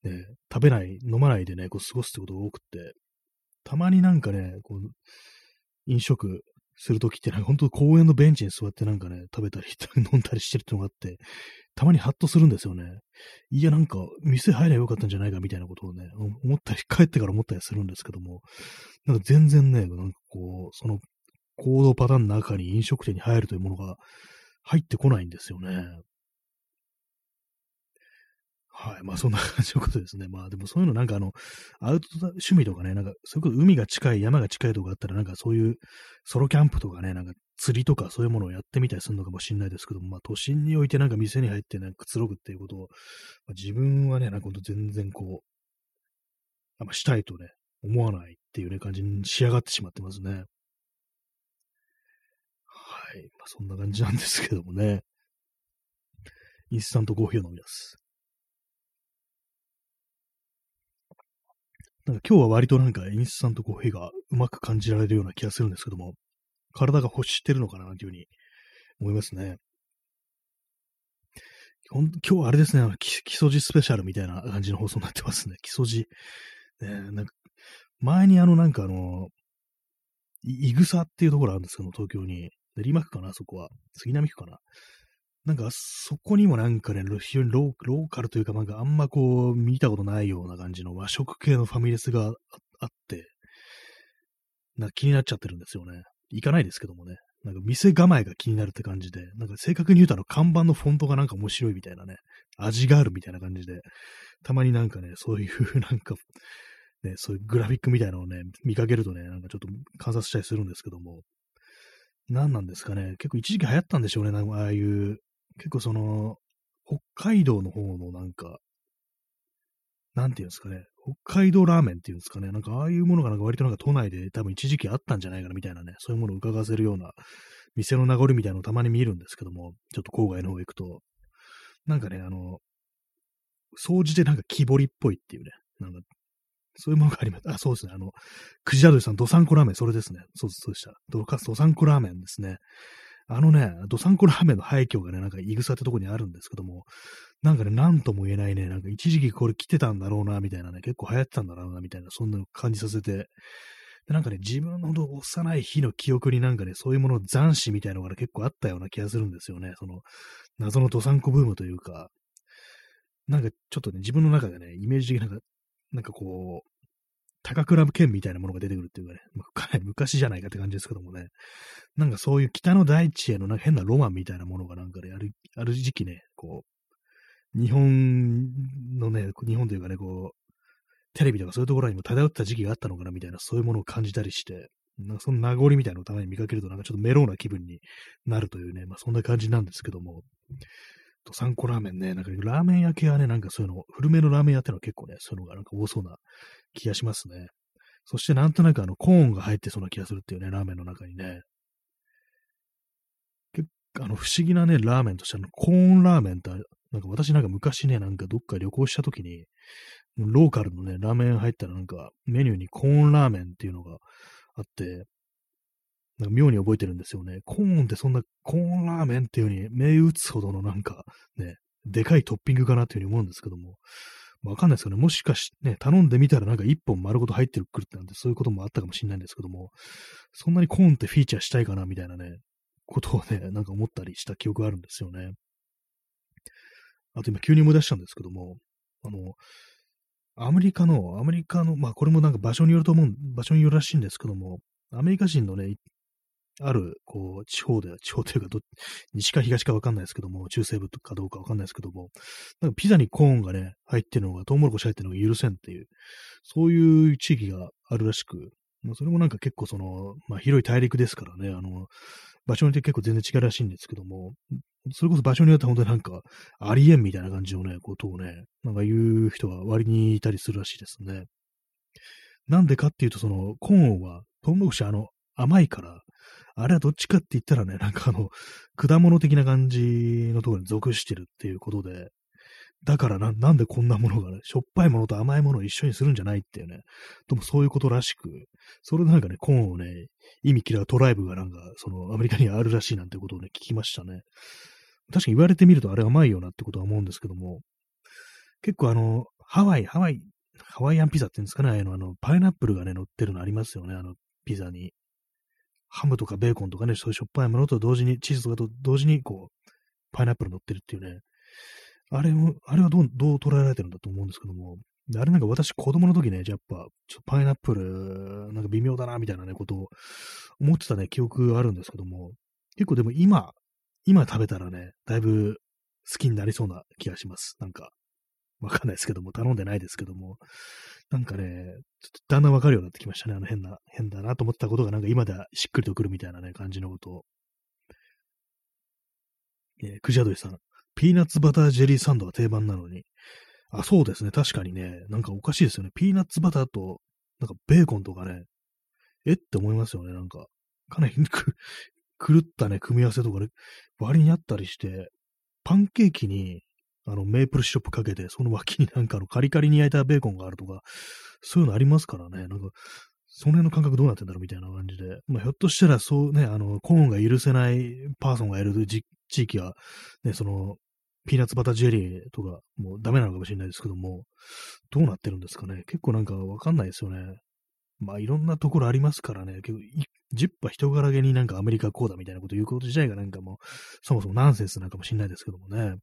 S1: う、ね、食べない、飲まないでね、こう過ごすってことが多くて、たまになんかね、こう、飲食するときって、なんか本当公園のベンチに座ってなんかね、食べたり 飲んだりしてるってのがあって、たまにハッとするんですよね。いや、なんか、店入ればよかったんじゃないかみたいなことをね、思ったり、帰ってから思ったりするんですけども、なんか全然ね、なんかこう、その行動パターンの中に飲食店に入るというものが入ってこないんですよね。はい。まあそんな感じのことですね。まあでもそういうのなんかあの、アウトドア趣味とかね、なんか、それこそ海が近い、山が近いとかあったらなんかそういうソロキャンプとかね、なんか釣りとかそういうものをやってみたりするのかもしれないですけども、まあ都心においてなんか店に入ってね、くつろぐっていうことを、まあ、自分はね、なんか全然こう、あんましたいとね、思わないっていうね、感じに仕上がってしまってますね。はい。まあそんな感じなんですけどもね。インスタントコーヒーを飲みます。なんか今日は割となんかインスタントコーヒーがうまく感じられるような気がするんですけども、体が欲してるのかなというふうに思いますね。今日はあれですね、基礎寺スペシャルみたいな感じの放送になってますね。基礎寺。ね、なんか前にあのなんかあの、いぐさっていうところあるんですけど東京に。練馬区かな、そこは。杉並区かな。なんか、そこにもなんかね、非常にローカルというか、なんかあんまこう、見たことないような感じの和食系のファミレスがあって、なんか気になっちゃってるんですよね。行かないですけどもね。なんか店構えが気になるって感じで、なんか正確に言うとあの看板のフォントがなんか面白いみたいなね、味があるみたいな感じで、たまになんかね、そういうなんか、ね、そういうグラフィックみたいなのをね、見かけるとね、なんかちょっと観察したりするんですけども、何なんですかね、結構一時期流行ったんでしょうね、なんかああいう結構その、北海道の方のなんか、なんていうんですかね、北海道ラーメンっていうんですかね、なんかああいうものがなんか割となんか都内で多分一時期あったんじゃないかなみたいなね、そういうものを伺わせるような店の名残みたいなのをたまに見るんですけども、ちょっと郊外の方行くと、なんかね、あの、掃除でなんか木彫りっぽいっていうね、なんか、そういうものがあります。あ、そうですね。あの、くじらどりさん、どさんこラーメン、それですね。そうそうでした。どかどさんこラーメンですね。あのね、ドサンコラーメンの廃墟がね、なんか、イグサってとこにあるんですけども、なんかね、なんとも言えないね、なんか一時期これ来てたんだろうな、みたいなね、結構流行ってたんだろうな、みたいな、そんなの感じさせて、でなんかね、自分の幼い日の記憶になんかね、そういうもの残死みたいなのが、ね、結構あったような気がするんですよね。その、謎のドサンコブームというか、なんかちょっとね、自分の中でね、イメージ的なんか、なんかこう、高倉剣みたいなものが出てくるっていうかね、まあ、かなり昔じゃないかって感じですけどもね、なんかそういう北の大地へのなんか変なロマンみたいなものがなんかね、ある、ある時期ね、こう、日本のね、日本というかね、こう、テレビとかそういうところにも漂った時期があったのかなみたいな、そういうものを感じたりして、なんかその名残みたいなのをたまに見かけるとなんかちょっとメローな気分になるというね、まあそんな感じなんですけども、と、サンコラーメンね、なんかラーメン屋系はね、なんかそういうの、古めのラーメン屋ってのは結構ね、そういうのがなんか多そうな気がしますね。そしてなんとなくあの、コーンが入ってそうな気がするっていうね、ラーメンの中にね。結構、あの、不思議なね、ラーメンとしてあの、コーンラーメンって、なんか私なんか昔ね、なんかどっか旅行した時に、ローカルのね、ラーメン入ったらなんかメニューにコーンラーメンっていうのがあって、なんか妙に覚えてるんですよね。コーンってそんなコーンラーメンっていう風に銘打つほどのなんかね、でかいトッピングかなっていう風に思うんですけども、わかんないですけどね、もしかしてね、頼んでみたらなんか一本丸ごと入ってるくるってなんてそういうこともあったかもしれないんですけども、そんなにコーンってフィーチャーしたいかなみたいなね、ことをね、なんか思ったりした記憶があるんですよね。あと今急に思い出したんですけども、あの、アメリカの、アメリカの、まあこれもなんか場所によると思う、場所によるらしいんですけども、アメリカ人のね、ある、こう、地方で、地方というかど、西か東かわかんないですけども、中西部かどうかわかんないですけども、なんかピザにコーンがね、入ってるのが、トウモロコシ入ってるのが許せんっていう、そういう地域があるらしく、まあ、それもなんか結構その、まあ、広い大陸ですからね、あの、場所によって結構全然違うらしいんですけども、それこそ場所によって本当になんか、ありえんみたいな感じのね、ことをね、なんか言う人が割にいたりするらしいですね。なんでかっていうと、その、コーンはトウモロコシあの、甘いから、あれはどっちかって言ったらね、なんかあの、果物的な感じのところに属してるっていうことで、だからな、なんでこんなものがね、しょっぱいものと甘いものを一緒にするんじゃないっていうね、でもそういうことらしく、それでなんかね、コーンをね、意味嫌うトライブがなんか、そのアメリカにあるらしいなんてことをね、聞きましたね。確かに言われてみるとあれ甘いよなってことは思うんですけども、結構あの、ハワイ、ハワイ、ハワイアンピザって言うんですかね、あの、あのパイナップルがね、乗ってるのありますよね、あの、ピザに。ハムとかベーコンとかね、そういうしょっぱいものと同時に、チーズとかと同時に、こう、パイナップル乗ってるっていうね。あれも、あれはどう、どう捉えられてるんだと思うんですけども、あれなんか私子供の時ね、やっぱ、ちょっとパイナップル、なんか微妙だな、みたいなね、ことを思ってたね、記憶があるんですけども、結構でも今、今食べたらね、だいぶ好きになりそうな気がします。なんか、わかんないですけども、頼んでないですけども、なんかね、ちょっとだんだんわかるようになってきましたね。あの変な、変だなと思ったことがなんか今ではしっくりとくるみたいなね、感じのことを。えー、クジャドイさん。ピーナッツバタージェリーサンドが定番なのに。あ、そうですね。確かにね。なんかおかしいですよね。ピーナッツバターと、なんかベーコンとかね。え？って思いますよね。なんか、かなり 狂ったね、組み合わせとかで割にあったりして、パンケーキにあの、メープルシロップかけて、その脇になんかあの、カリカリに焼いたベーコンがあるとか、そういうのありますからね。なんか、その辺の感覚どうなってんだろうみたいな感じで。まあ、ひょっとしたら、そうね、あの、コーンが許せないパーソンがいる地域は、ね、その、ピーナッツバタージェリーとか、もうダメなのかもしれないですけども、どうなってるんですかね。結構なんかわかんないですよね。まあいろんなところありますからね、結構、10波人柄げになんかアメリカこうだみたいなこと言うこと自体がなんかもう、そもそもナンセンスなんかもしれないですけどもね。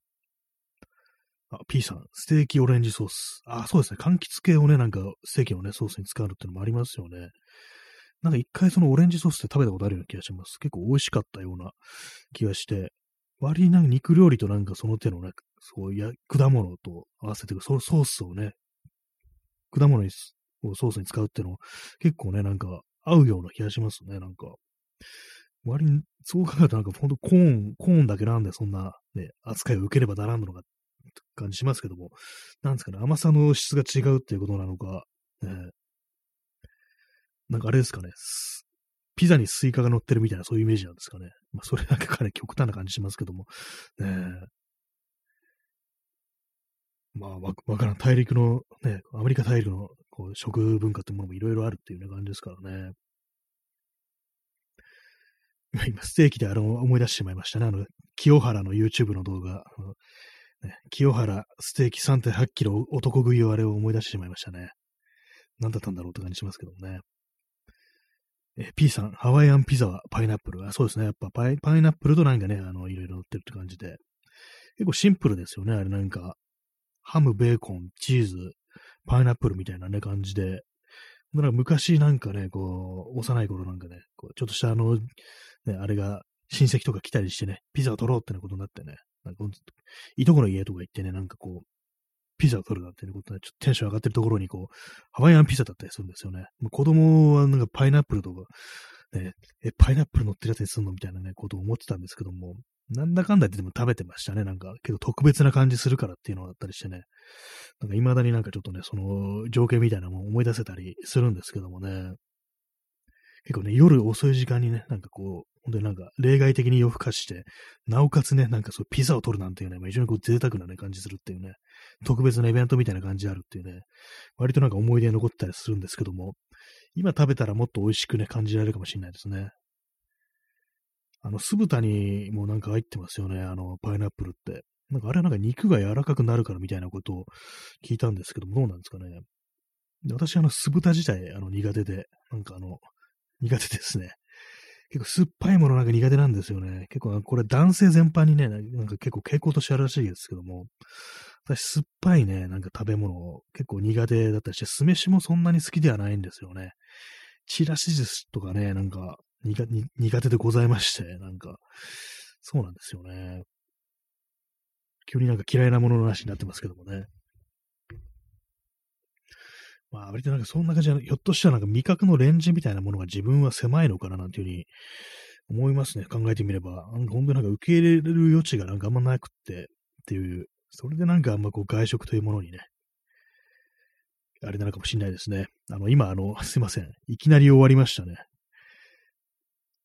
S1: あ、P さん、ステーキオレンジソース。あ、そうですね。柑橘系をね、なんか、ステーキのね、ソースに使うっていうのもありますよね。なんか一回そのオレンジソースって食べたことあるような気がします。結構美味しかったような気がして、割になんか肉料理となんかその手のね、そういう果物と合わせて、そのソースをね、果物にソースに使うっていうの結構ね、なんか合うような気がしますね、なんか。割に、そう考えるとなんかほんとコーン、コーンだけなんでそんなね、扱いを受ければならんのか感じしますけども、なんですかね、甘さの質が違うっていうことなのか、ね、なんかあれですかね、ピザにスイカが乗ってるみたいなそういうイメージなんですかね。まあ、それだけかね、極端な感じしますけども、ねまあ、わ、からん。大陸の、ね、アメリカ大陸のこう食文化ってものもいろいろあるっていうような感じですからね。今、ステーキであの、思い出してしまいましたね。あの、清原の YouTube の動画。清原ステーキ3.8キロ男食いをあれを思い出してしまいましたね。何だったんだろうって感じしますけどもね。え P さん、ハワイアンピザはパイナップル。あそうですね。やっぱパイパイナップルとなんかね、あの、いろいろ乗ってるって感じで。結構シンプルですよね。あれなんか、ハム、ベーコン、チーズ、パイナップルみたいなね、感じで。だから昔なんかね、こう、幼い頃なんかね、こうちょっとしたあの、ね、あれが親戚とか来たりしてね、ピザを取ろうってなことになってね、なんか、いとこの家とか行ってね、なんかこう、ピザを取るなんていうことで、ちょっとテンション上がってるところに、こう、ハワイアンピザだったりするんですよね。子供はなんかパイナップルとか、ね、え、パイナップル乗ってるやつにすんのみたいなね、ことを思ってたんですけども、なんだかんだ言ってでも食べてましたね。なんか、けど特別な感じするからっていうのがあったりしてね。なんか未だになんかちょっとね、その情景みたいなのを思い出せたりするんですけどもね。結構ね、夜遅い時間にね、なんかこう、本当になんか例外的に夜更かして、なおかつね、なんかそうピザを取るなんていうね、まあ、非常にこう贅沢なね、感じするっていうね、特別なイベントみたいな感じあるっていうね、割となんか思い出に残ったりするんですけども、今食べたらもっと美味しくね、感じられるかもしれないですね。あの、酢豚にもなんか入ってますよね、あの、パイナップルって。なんかあれはなんか肉が柔らかくなるからみたいなことを聞いたんですけども、どうなんですかね。私、あの、酢豚自体、あの、苦手で、なんかあの、苦手ですね。結構酸っぱいものなんか苦手なんですよね。結構これ男性全般にね、なんか結構傾向としてあるらしいですけども、私酸っぱいね、なんか食べ物結構苦手だったりして、酢飯もそんなに好きではないんですよね。チラシ寿司とかね、なんか苦手でございまして、なんか、そうなんですよね。急になんか嫌いなものの話になってますけどもね。まあ、割となんかそんな感じで、ひょっとしたらなんか味覚のレンジみたいなものが自分は狭いのかななんていうふうに思いますね。考えてみれば。なん本当になんか受け入れる余地がなんかあんまなくってっていう、それでなんかあんまこう外食というものにね、あれなのかもしれないですね。あの、今、あの、すいません。いきなり終わりましたね。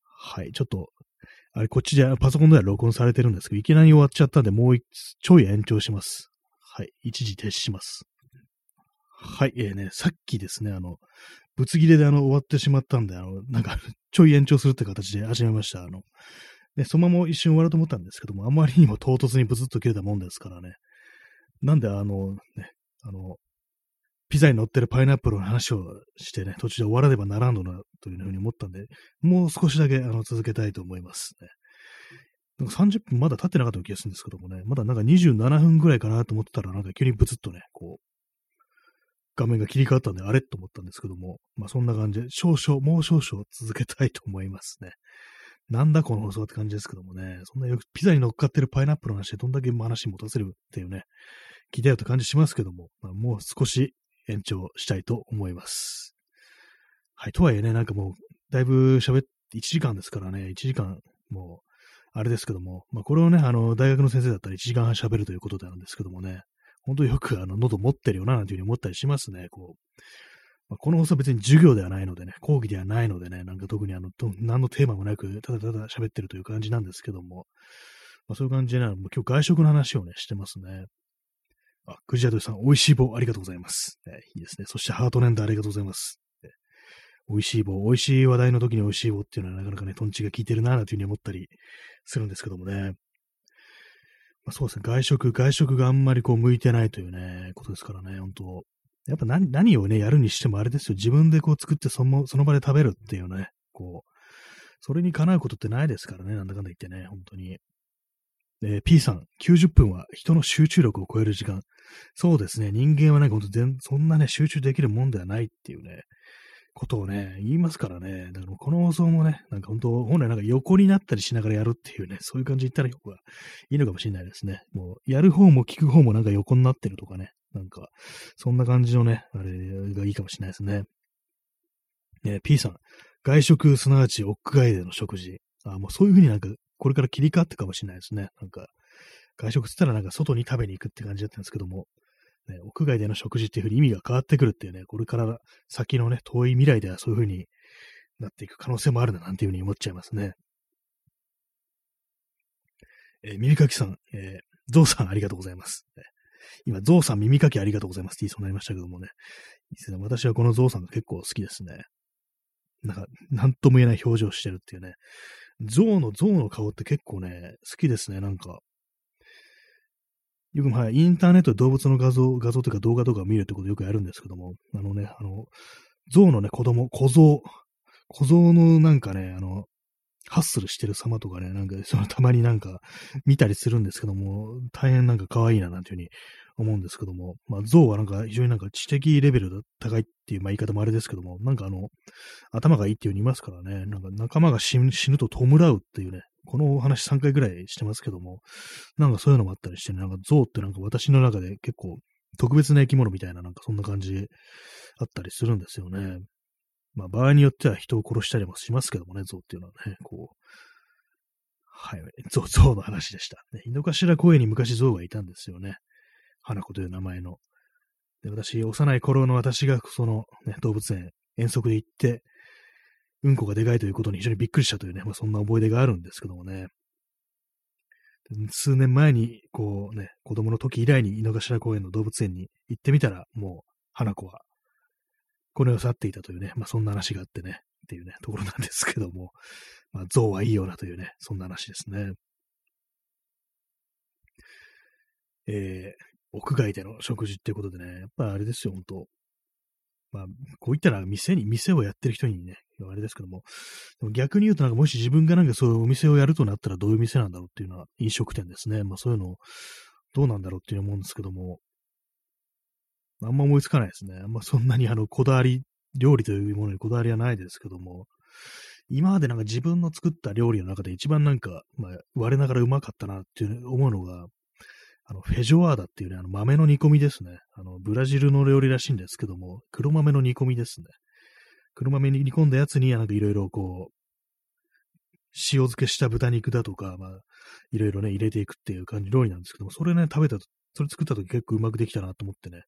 S1: はい、ちょっと、あれ、こっちでパソコンでは録音されてるんですけど、いきなり終わっちゃったんで、もうちょい延長します。はい、一時停止します。はい、えー、ね、さっきですね、あの、ぶつ切れであの、終わってしまったんで、あの、なんか ちょい延長するって形で始めました。あの、ね、そのまま一瞬終わると思ったんですけども、あまりにも唐突にブツッと切れたもんですからね。なんであの、ね、あの、ピザに乗ってるパイナップルの話をしてね、途中で終わらねばならんのな、というふうに思ったんで、もう少しだけあの続けたいと思いますね。なんか30分まだ経ってなかった気がするんですけどもね、まだなんか27分ぐらいかなと思ってたら、なんか急にブツッとね、こう、画面が切り替わったんで、あれ？と思ったんですけども、まあそんな感じで、少々、もう少々続けたいと思いますね。なんだこの放送って感じですけどもね、そんなよくピザに乗っかってるパイナップルの話でどんだけ話持たせるっていうね、聞いたよって感じしますけども、まあ、もう少し延長したいと思います。はい、とはいえね、なんかもう、だいぶ喋って、1時間ですからね、1時間、もう、あれですけども、まあこれをね、あの、大学の先生だったら1時間半喋るということなんですけどもね、本当よくあの喉持ってるよな、なんていうふうに思ったりしますね。こうまあ、この放送は別に授業ではないのでね、講義ではないのでね、なんか特にあの、何のテーマもなく、ただただ喋ってるという感じなんですけども、まあ、そういう感じで、ね、今日外食の話をね、してますね。あ、クジアドさん、美味しい棒ありがとうございます。ね、いいですね。そしてハートネンダーありがとうございます。ね、美味しい棒、美味しい話題の時に美味しい棒っていうのはなかなかね、トンチが効いてるな、なんていうふうに思ったりするんですけどもね。まあ、そうですね、外食、外食があんまりこう向いてないというね、ことですからね、本当。やっぱ何何をね、やるにしてもあれですよ、自分でこう作ってそのその場で食べるっていうね、こう、それにかなうことってないですからね、なんだかんだ言ってね、本当に。えー、P さん、90分は人の集中力を超える時間。そうですね、人間はね、ほんとそんなね、集中できるもんではないっていうね、ことをね、言いますからね。だからこの放送もね、なんか本当、本来なんか横になったりしながらやるっていうね、そういう感じで言ったら方がいいのかもしれないですね。もう、やる方も聞く方もなんか横になってるとかね。なんか、そんな感じのね、あれがいいかもしれないですね。ね P さん、外食、すなわち屋外での食事。あ、もうそういう風になんか、これから切り替わってかもしれないですね。なんか、外食って言ったらなんか外に食べに行くって感じだったんですけども、ね、屋外での食事っていう風に意味が変わってくるっていうね、これから先のね、遠い未来ではそういう風になっていく可能性もあるな、なんていう風に思っちゃいますね。えー、耳かきさん、えー、ゾウさんありがとうございます。今、ゾウさん耳かきありがとうございますって言いそうになりましたけどもね。いいですね。私はこのゾウさんが結構好きですね。なんか、なんとも言えない表情してるっていうね。ゾウの、ゾウの顔って結構ね、好きですね。なんか、よく、はい、インターネットで動物の画像、画像というか動画とかを見るってことよくやるんですけども、あのね、あの、象のね、子供、小象、小象のなんかね、あの、ハッスルしてる様とかね、なんか、そのたまになんか見たりするんですけども、大変なんか可愛いななんていうふうに思うんですけども、まあ、象はなんか非常になんか知的レベルが高いっていう、まあ、言い方もあれですけども、なんかあの、頭がいいっていうふうに言いますからね、なんか仲間が死ぬと弔うっていうね、このお話3回ぐらいしてますけども、なんかそういうのもあったりして、ね、なんか象ってなんか私の中で結構特別な生き物みたいな、なんかそんな感じあったりするんですよね。まあ場合によっては人を殺したりもしますけどもね、象っていうのはね、こう、はい、象、象の話でした。ね、井の頭公園に昔象がいたんですよね。花子という名前の。で、私、幼い頃の私がその、ね、動物園、遠足で行って、うんこがでかいということに非常にびっくりしたというね、まあ、そんな思い出があるんですけどもね。数年前に、こうね、子供の時以来に井の頭公園の動物園に行ってみたら、もう、花子は、この世を去っていたというね、まあそんな話があってね、っていうね、ところなんですけども、まあ象はいいようなというね、そんな話ですね。えー、屋外での食事っていうことでね、やっぱあれですよ、本当まあ、こう言ったら店に、店をやってる人にね、あれですけども、でも逆に言うともし自分がなんかそういうお店をやるとなったらどういう店なんだろうっていうのは飲食店ですね。まあそういうのどうなんだろうっていう思うんですけども、あんま思いつかないですね。あんまそんなにあのこだわり、料理というものにこだわりはないですけども、今までなんか自分の作った料理の中で一番なんか、まあ、我ながらうまかったなっていう思うのが、あの、フェジョアーダっていうね、あの豆の煮込みですね。あの、ブラジルの料理らしいんですけども、黒豆の煮込みですね。黒豆に煮込んだやつに、なんかいろいろこう、塩漬けした豚肉だとか、まあ、いろいろね、入れていくっていう感じ料理なんですけども、それね、食べたと、それ作った時結構うまくできたなと思ってね、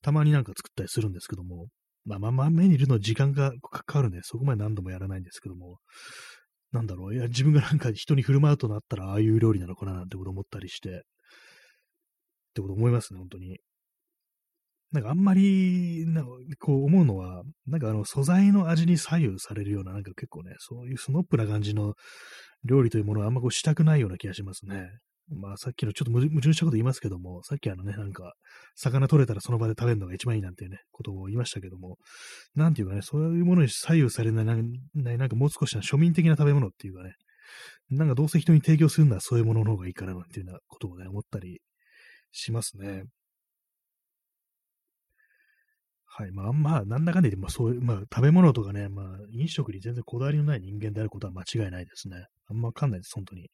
S1: たまになんか作ったりするんですけども、まあ、まあ、豆にいるの時間がかかるんで、そこまで何度もやらないんですけども、なんだろう、いや、自分がなんか人に振る舞うとなったら、ああいう料理なのかななんてこと思ったりして、ってこと思いますね、本当に。なんかあんまり、なんかこう思うのは、なんかあの素材の味に左右されるような、なんか結構ね、そういうスノップな感じの料理というものはあんまこうしたくないような気がしますね。まあさっきのちょっと矛盾したこと言いますけども、さっきあのね、なんか、魚取れたらその場で食べるのが一番いいなんていうね、ことを言いましたけども、なんていうかね、そういうものに左右されない、なんかもう少しな庶民的な食べ物っていうかね、なんかどうせ人に提供するのはそういうものの方がいいかななんていうようなことをね、思ったりしますね。はい。まあ、まあ、なんだかんだ言って、まあ、そういう、まあ、食べ物とかね、まあ、飲食に全然こだわりのない人間であることは間違いないですね。あんまわかんないです、本当に。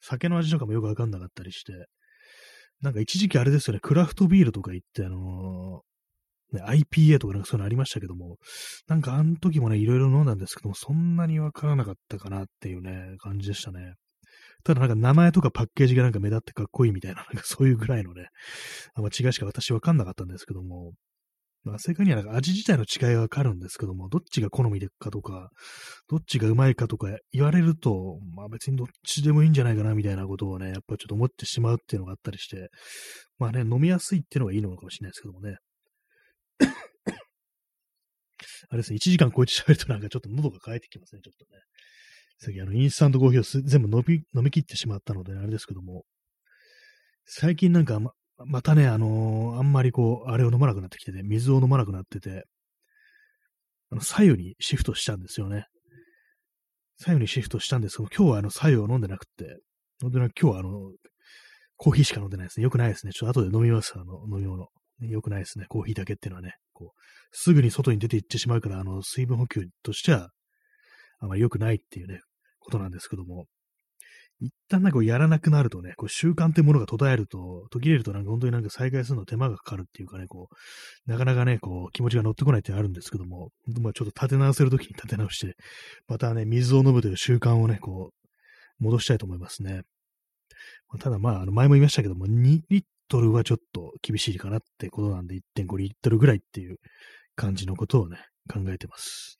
S1: 酒の味とかもよくわかんなかったりして。なんか一時期あれですよね、クラフトビールとか言って、あのー、ね、IPA とかなんかそういうのありましたけども、なんかあの時もね、いろいろ飲んだんですけども、そんなにわからなかったかなっていうね、感じでしたね。ただなんか名前とかパッケージがなんか目立ってかっこいいみたいな、なんかそういうぐらいのね、あんま違いしか私わかんなかったんですけども、正確にはなんか味自体の違いはわかるんですけども、どっちが好みでかとか、どっちがうまいかとか言われると、まあ別にどっちでもいいんじゃないかなみたいなことをね、やっぱちょっと思ってしまうっていうのがあったりして、まあね、飲みやすいっていうのがいいのかもしれないですけどもね。あれですね、1時間超えて喋るとなんかちょっと喉が渇いてきますね、ちょっとね。さっきあの、インスタントコーヒーを全部飲み、飲み切ってしまったので、あれですけども、最近なんか、ま、またね、あのー、あんまりこう、あれを飲まなくなってきてて、水を飲まなくなってて、あの、左右にシフトしたんですよね。左右にシフトしたんですけど、今日はあの、左右を飲んでなくて、本当に今日はあの、コーヒーしか飲んでないですね。よくないですね。ちょっと後で飲みます、あの、飲み物。よくないですね。コーヒーだけっていうのはね、こう、すぐに外に出て行ってしまうから、あの、水分補給としては、あまり良くないっていうね、ことなんですけども、一旦なんかやらなくなるとね、こう習慣ってものが途絶えると、途切れるとなんか本当になんか再開するの手間がかかるっていうかね、こう、なかなかね、こう気持ちが乗ってこないってあるんですけども、まあちょっと立て直せるときに立て直して、またね、水を飲むという習慣をね、こう、戻したいと思いますね。ただまあ、あの前も言いましたけども、2リットルはちょっと厳しいかなってことなんで、1.5リットルぐらいっていう感じのことをね、考えてます。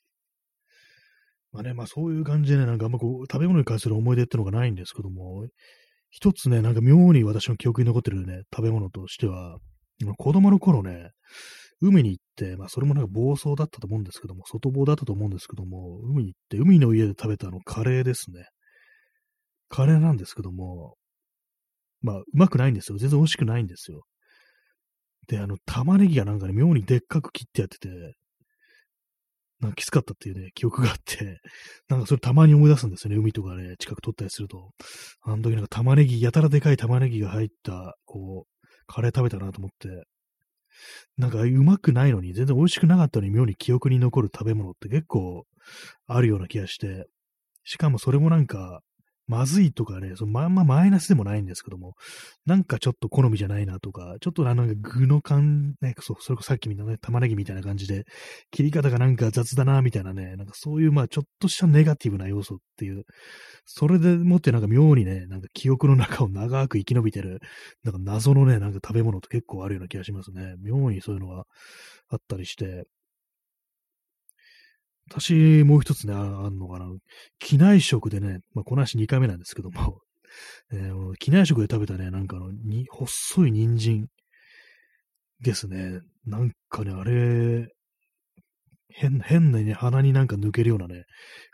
S1: まあね、まあそういう感じでね、なんかあんまこう、食べ物に関する思い出ってのがないんですけども、一つね、なんか妙に私の記憶に残ってるね、食べ物としては、子供の頃ね、海に行って、まあそれもなんか暴走だったと思うんですけども、外房だったと思うんですけども、海に行って、海の家で食べたあのカレーですね。カレーなんですけども、まあうまくないんですよ。全然美味しくないんですよ。で、あの玉ねぎがなんかね、妙にでっかく切ってやってて、なんかきつかったっていうね、記憶があって、なんかそれたまに思い出すんですよね。海とかね、近く撮ったりすると。あの時なんか玉ねぎ、やたらでかい玉ねぎが入った、こう、カレー食べたなと思って、なんかうまくないのに、全然美味しくなかったのに妙に記憶に残る食べ物って結構あるような気がして、しかもそれもなんか、まずいとかね、そのまんまマイナスでもないんですけども、なんかちょっと好みじゃないなとか、ちょっとなんか具の感、ね、そう、それこそさっきみたいなね、玉ねぎみたいな感じで、切り方がなんか雑だな、みたいなね、なんかそういうまあちょっとしたネガティブな要素っていう、それでもってなんか妙にね、なんか記憶の中を長く生き延びてる、なんか謎のね、なんか食べ物って結構あるような気がしますね。妙にそういうのがあったりして、私、もう一つね、あるのかな。機内食でね、まあ、この話2回目なんですけども、えー、機内食で食べたね、なんかの、に、細い人参ですね。なんかね、あれ、変、変なね、鼻になんか抜けるようなね、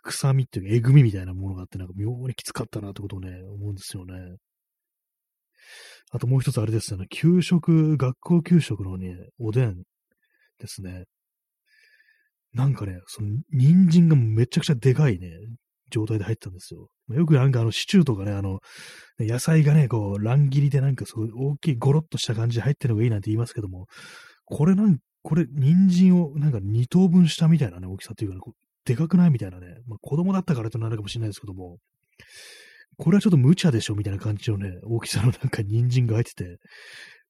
S1: 臭みっていうか、えぐみみたいなものがあって、なんか妙にきつかったなってことをね、思うんですよね。あともう一つあれですよね、給食、学校給食のね、おでんですね。なんかね、その、人参がめちゃくちゃでかいね、状態で入ってたんですよ。よくなんかあの、シチューとかね、あの、野菜がね、こう、乱切りでなんかすごい大きいゴロッとした感じで入ってるのがいいなんて言いますけども、これなん、これ、人参をなんか2等分したみたいなね、大きさっていうかね、でかくないみたいなね、まあ子供だったからとなるかもしれないですけども、これはちょっと無茶でしょみたいな感じのね、大きさのなんか人参が入ってて、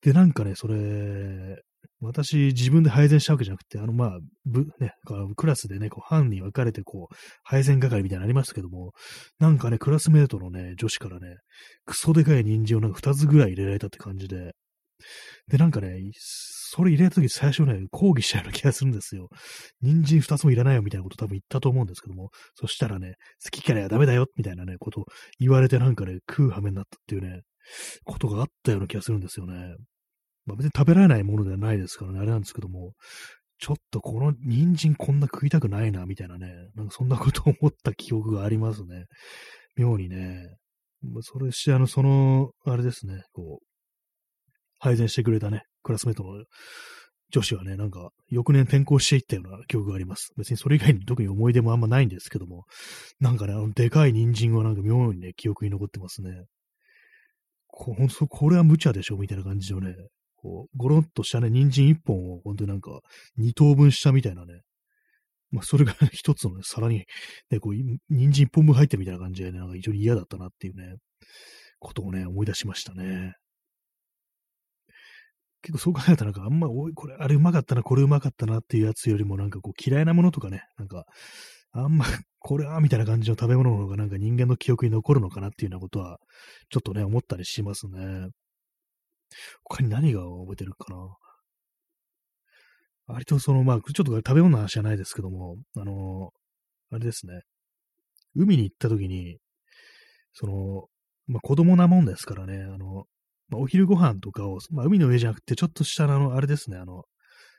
S1: で、なんかね、それ、私、自分で配膳したわけじゃなくて、あの、まあ、ぶ、ね、クラスでね、こう、班に分かれて、こう、配膳係みたいなのありましたけども、なんかね、クラスメートのね、女子からね、クソでかい人参をなんか2つぐらい入れられたって感じで、で、なんかね、それ入れた時最初ね、抗議したような気がするんですよ。人参二つもいらないよみたいなこと多分言ったと思うんですけども、そしたらね、好き嫌いはダメだよみたいなね、こと言われてなんかね、食う羽目になったっていうね、ことがあったような気がするんですよね。まあ別に食べられないものではないですからね、あれなんですけども、ちょっとこの人参こんな食いたくないな、みたいなね、なんかそんなことを思った記憶がありますね。妙にね。それし、あの、その、あれですね、こう、配膳してくれたね、クラスメートの女子はね、なんか、翌年転校していったような記憶があります。別にそれ以外に特に思い出もあんまないんですけども、なんかね、あの、でかい人参はなんか妙にね、記憶に残ってますね。こ、これは無茶でしょみたいな感じのね、こう、ゴロンとしたね、人参一本を、本当になんか、二等分したみたいなね、まあ、それが 一つのね、皿に、ね、こう、人参一本分入ってみたいな感じでね、なんか非常に嫌だったなっていうね、ことをね、思い出しましたね。結構そう考えたらなんかあんま、おい、これ、あれうまかったな、これうまかったなっていうやつよりもなんかこう嫌いなものとかね、なんか、あんま、これは、みたいな感じの食べ物の方がなんか人間の記憶に残るのかなっていうようなことは、ちょっとね、思ったりしますね。他に何が覚えてるかな？割とその、まあ、ちょっと食べ物の話じゃないですけども、あの、あれですね。海に行った時に、その、まあ、子供なもんですからね、あの、まあ、お昼ご飯とかを、まあ、海の上じゃなくて、ちょっとしたあの、あれですね、あの、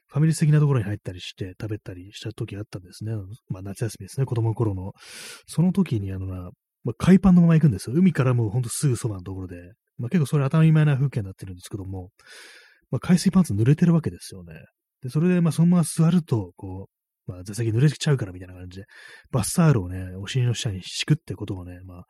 S1: ファミリー的なところに入ったりして食べたりした時あったんですね。まあ、夏休みですね、子供の頃の。その時に、あのな、まあ、海パンのまま行くんですよ。海からもうほんとすぐそばのところで。まあ、結構それ当たり前な風景になってるんですけども、まあ、海水パンツ濡れてるわけですよね。で、それで、まあ、そのまま座ると、こう、まあ、座席濡れちゃうからみたいな感じで、バスタールをね、お尻の下に敷くってことをね、まあ、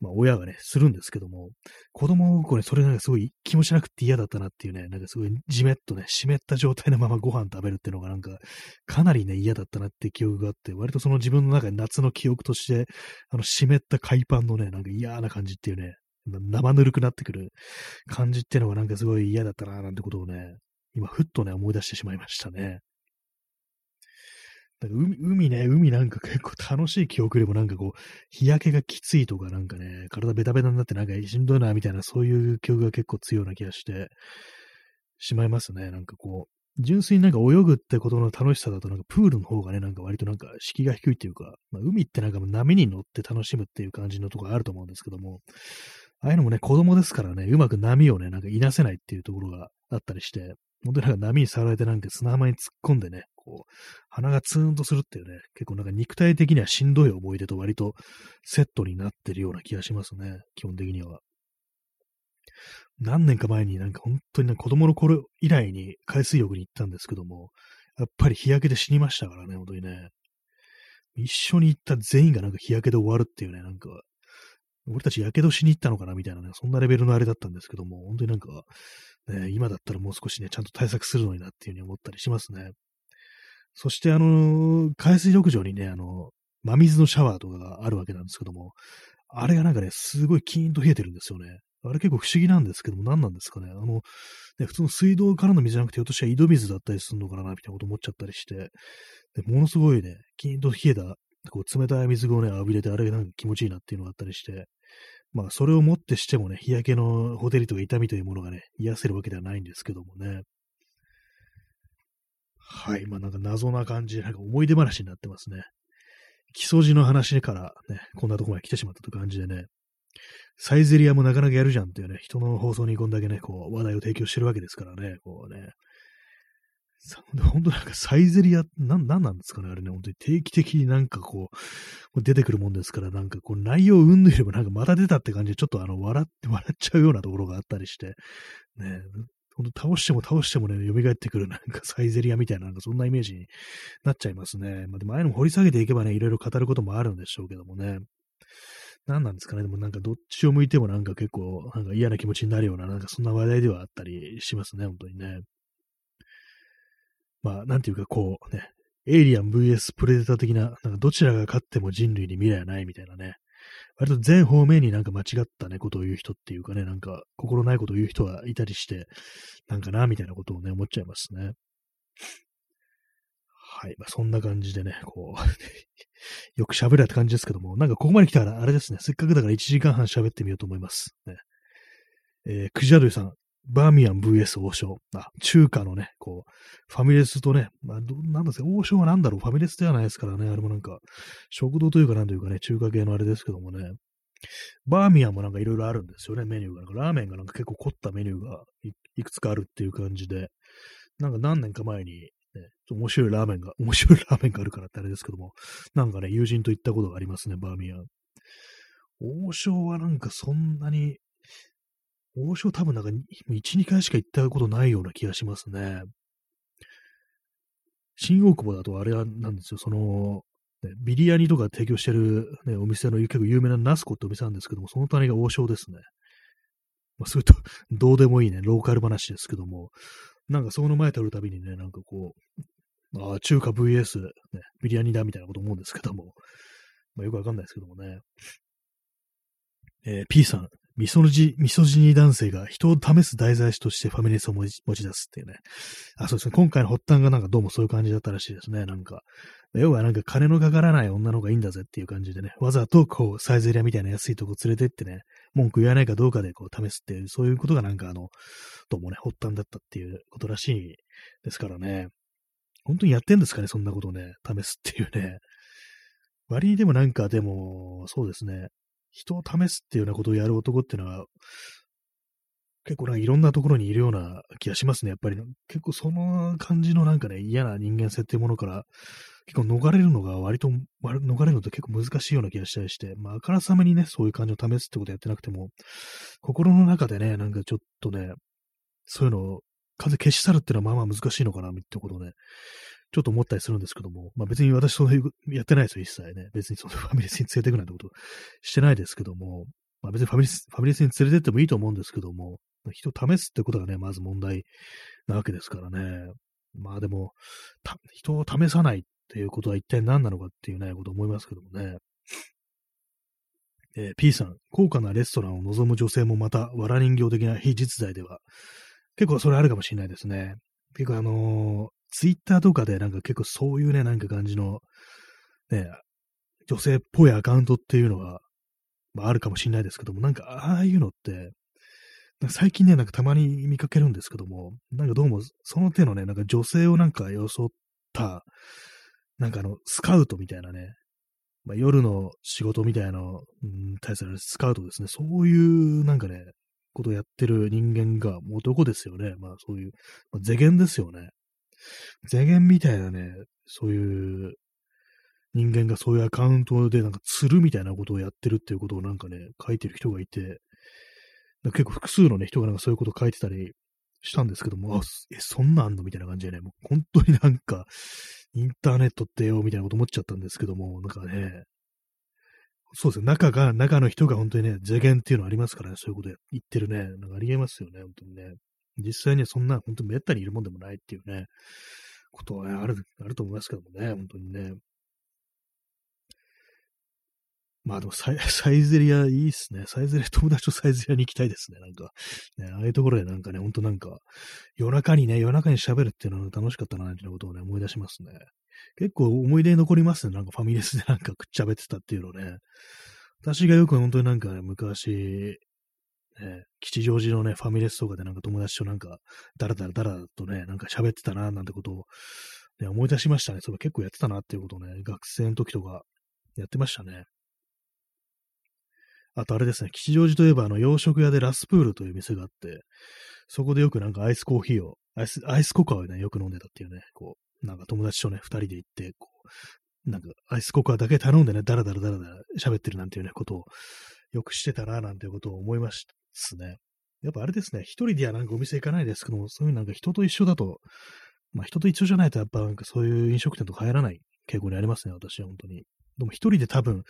S1: まあ、親がね、するんですけども、子供心にそれなんかすごい気持ちなくて嫌だったなっていうね、なんかすごいじめっとね、湿った状態のままご飯食べるっていうのがなんか、かなりね、嫌だったなって記憶があって、割とその自分の中で夏の記憶として、あの湿った海パンのね、なんか嫌な感じっていうね、生ぬるくなってくる感じっていうのがなんかすごい嫌だったな、なんてことをね、今、ふっとね、思い出してしまいましたね。なんか海、海ね、海なんか結構楽しい記憶でもなんかこう、日焼けがきついとかなんかね、体ベタベタになってなんかしんどいなみたいなそういう記憶が結構強いような気がしてしまいますね。なんかこう、純粋になんか泳ぐってことの楽しさだとなんかプールの方がね、なんか割となんか敷居が低いっていうか、まあ、海ってなんか波に乗って楽しむっていう感じのところあると思うんですけども、ああいうのもね、子供ですからね、うまく波をね、なんかいなせないっていうところがあったりして、本当になんか波に触られてなんか砂浜に突っ込んでね、こう、鼻がツーンとするっていうね、結構なんか肉体的にはしんどい思い出と割とセットになってるような気がしますね、基本的には。何年か前になんか本当になんか子供の頃以来に海水浴に行ったんですけども、やっぱり日焼けで死にましたからね、本当にね。一緒に行った全員がなんか日焼けで終わるっていうね、なんか、俺たち火傷しに行ったのかな？みたいなね、そんなレベルのあれだったんですけども、本当になんか、ね、今だったらもう少しね、ちゃんと対策するのになっていうふうに思ったりしますね。そしてあの、海水浴場にね、あの、真水のシャワーとかがあるわけなんですけども、あれがなんかね、すごいキーンと冷えてるんですよね。あれ結構不思議なんですけども、何なんですかね？あの、ね、普通の水道からの水じゃなくて、ひょっとしたら井戸水だったりするのかな、みたいなこと思っちゃったりして、でものすごいね、キーンと冷えた、こう冷たい水をね、浴びれて、あれなんか気持ちいいなっていうのがあったりして、まあ、それをもってしてもね、日焼けのほてりとか痛みというものがね、癒せるわけではないんですけどもね。はい。まあ、なんか謎な感じで、なんか思い出話になってますね。木曽路の話からね、こんなとこまで来てしまったという感じでね、サイゼリアもなかなかやるじゃんっていうね、人の放送にこんだけね、こう、話題を提供してるわけですからね、こうね。本当なんかサイゼリア、なん、なんなんですかねあれね、本当に定期的になんかこう、出てくるもんですから、なんかこう内容をうんぬればなんかまた出たって感じで、ちょっとあの、笑って、笑っちゃうようなところがあったりして、ね、ほんと倒しても倒してもね、蘇ってくるなんかサイゼリアみたいな、なんかそんなイメージになっちゃいますね。まあでもああいうの掘り下げていけばね、いろいろ語ることもあるんでしょうけどもね。何なんですかね。でもなんかどっちを向いてもなんか結構なんか嫌な気持ちになるような、なんかそんな話題ではあったりしますね、本当にね。まあ、なんていうか、こうね、エイリアン VS プレデター的な、なんかどちらが勝っても人類に未来はないみたいなね、割と全方面になんか間違ったね、ことを言う人っていうかね、なんか心ないことを言う人はいたりして、なんかな、みたいなことをね、思っちゃいますね。はい。まあ、そんな感じでね、こう よく喋るって感じですけども、なんかここまで来たら、あれですね、せっかくだから1時間半喋ってみようと思います。ね、えー、クジャドゥさん、バーミヤン VS 王将。あ、中華のね、こう、ファミレスとね、まあ、どなんですか、王将はなんだろう、ファミレスではないですからね、あれもなんか、食堂というかなんというかね、中華系のあれですけどもね、バーミヤンもなんかいろいろあるんですよね、メニューが。なんかラーメンがなんか結構凝ったメニューがいくつかあるっていう感じで、なんか何年か前に、ね、面白いラーメンが、面白いラーメンがあるからってあれですけども、なんかね、友人と行ったことがありますね、バーミヤン。王将はなんかそんなに王将多分なんか1、2回しか行ったことないような気がしますね。新大久保だとあれなんですよ、その、ね、ビリヤニとか提供してる、ね、お店の結構有名なナスコってお店なんですけども、その隣が王将ですね。まあ、それと、どうでもいいね、ローカル話ですけども、なんかその前通るたびにね、なんかこう、ああ、中華 VS、ね、ビリヤニだみたいなこと思うんですけども、まあ、よくわかんないですけどもね。えー、P さん、ミソジ、ミソジニ男性が人を試す題材としてファミレスを持ち出すっていうね。あ、そうですね。今回の発端がなんかどうもそういう感じだったらしいですね。なんか、要はなんか金のかからない女の方がいいんだぜっていう感じでね、わざとこう、サイズエリアみたいな安いとこ連れてってね、文句言わないかどうかでこう試すっていう、そういうことがなんかあの、どうもね、発端だったっていうことらしいですからね。本当にやってんですかね、そんなことをね、試すっていうね。割にでもなんかでも、そうですね。人を試すっていうようなことをやる男っていうのは、結構なんかいろんなところにいるような気がしますね。やっぱり結構その感じのなんかね、嫌な人間性っていうものから結構逃れるのが割と、逃れるのって結構難しいような気がしたりして、まあ、あからさまにね、そういう感じを試すってことやってなくても、心の中でね、なんかちょっとね、そういうのを風消し去るっていうのはまあまあ難しいのかな、ってことをね、ちょっと思ったりするんですけども、まあ別に私そういう、やってないですよ、一切ね。別にその ファミレスに連れてくなんてことしてないですけども、まあ別にファミレス、ファミレスに連れてってもいいと思うんですけども、人を試すってことがね、まず問題なわけですからね。まあでも、人を試さないっていうことは一体何なのかっていうね、こと思いますけどもね。えー、P さん、高価なレストランを望む女性もまた、わら人形的な非実在では、結構それあるかもしれないですね。結構あの、ツイッターとかでなんか結構そういうね、なんか感じの、ね、女性っぽいアカウントっていうのが、まあ、あるかもしれないですけども、なんかああいうのって、最近ね、なんかたまに見かけるんですけども、なんかどうもその手のね、なんか女性をなんか装った、なんかあの、スカウトみたいなね、まあ、夜の仕事みたいなのに対するスカウトですね、そういうなんかね、ことをやってる人間が男ですよね。まあそういう、まあ、世間ですよね。前言みたいなね、そういう人間がそういうアカウントでなんか釣るみたいなことをやってるっていうことをなんかね、書いてる人がいて、結構複数のね、人がなんかそういうこと書いてたりしたんですけども、あ、え、そんなんあんのみたいな感じでね、もう本当になんか、インターネットってよ、みたいなこと思っちゃったんですけども、なんかね、そうですよ。中が、中の人が本当にね、次元っていうのありますからね、そういうこと言ってるね。なんかありえますよね、本当にね。実際にはそんな、本当にめったにいるもんでもないっていうね、ことは、ね、ある、あると思いますけどもね、本当にね。まあでもサイ、サイゼリアいいっすね。サイゼリア、友達とサイゼリアに行きたいですね。なんか、ね、ああいうところでなんかね、ほんとなんか、夜中にね、夜中に喋るっていうのは楽しかったな、なんていうことをね、思い出しますね。結構思い出に残りますね。なんかファミレスでなんかくっちゃべってたっていうのね。私がよく本当になんかね、昔、ね、吉祥寺のね、ファミレスとかでなんか友達となんか、だらだらだらとね、なんか喋ってたな、なんてことを、ね、思い出しましたね。それ結構やってたなっていうことをね、学生の時とかやってましたね。あとあれですね、吉祥寺といえばあの洋食屋でラスプールという店があって、そこでよくなんかアイスコーヒーを、アイス、アイスココアをね、よく飲んでたっていうね、こう、なんか友達とね、二人で行って、こう、なんかアイスココアだけ頼んでね、ダラダラダラダラ喋ってるなんていうね、ことをよくしてたな、なんていうことを思いまでですね。やっぱあれですね、一人ではなんかお店行かないですけども、そういうなんか人と一緒だと、まあ人と一緒じゃないとやっぱなんかそういう飲食店とか入らない傾向にありますね、私は本当に。でも一人で多分、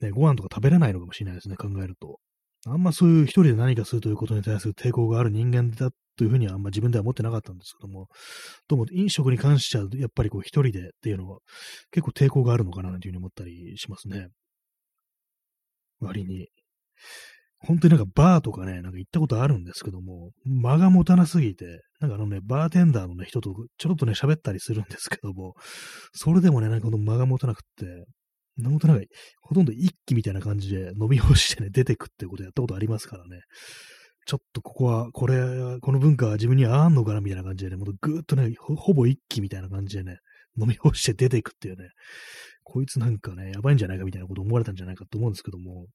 S1: ね、ご飯とか食べれないのかもしれないですね、考えると。あんまそういう一人で何かするということに対する抵抗がある人間だというふうにはあんま自分では思ってなかったんですけども、どうも飲食に関してはやっぱりこう一人でっていうのは結構抵抗があるのかなというふうに思ったりしますね。割に。本当になんかバーとかね、なんか行ったことあるんですけども、間が持たなすぎて、なんかあのね、バーテンダーのね、人とちょろっとね、喋ったりするんですけども、それでもね、なんかこの間が持たなくって、なんとなく、ほとんど一気みたいな感じで飲み干してね、出てくってことやったことありますからね。ちょっとここは、これ、この文化は自分に合わんのかなみたいな感じでね、もうぐーっとねほ、ほぼ一気みたいな感じでね、飲み干して出てくっていうね、こいつなんかね、やばいんじゃないかみたいなこと思われたんじゃないかと思うんですけども、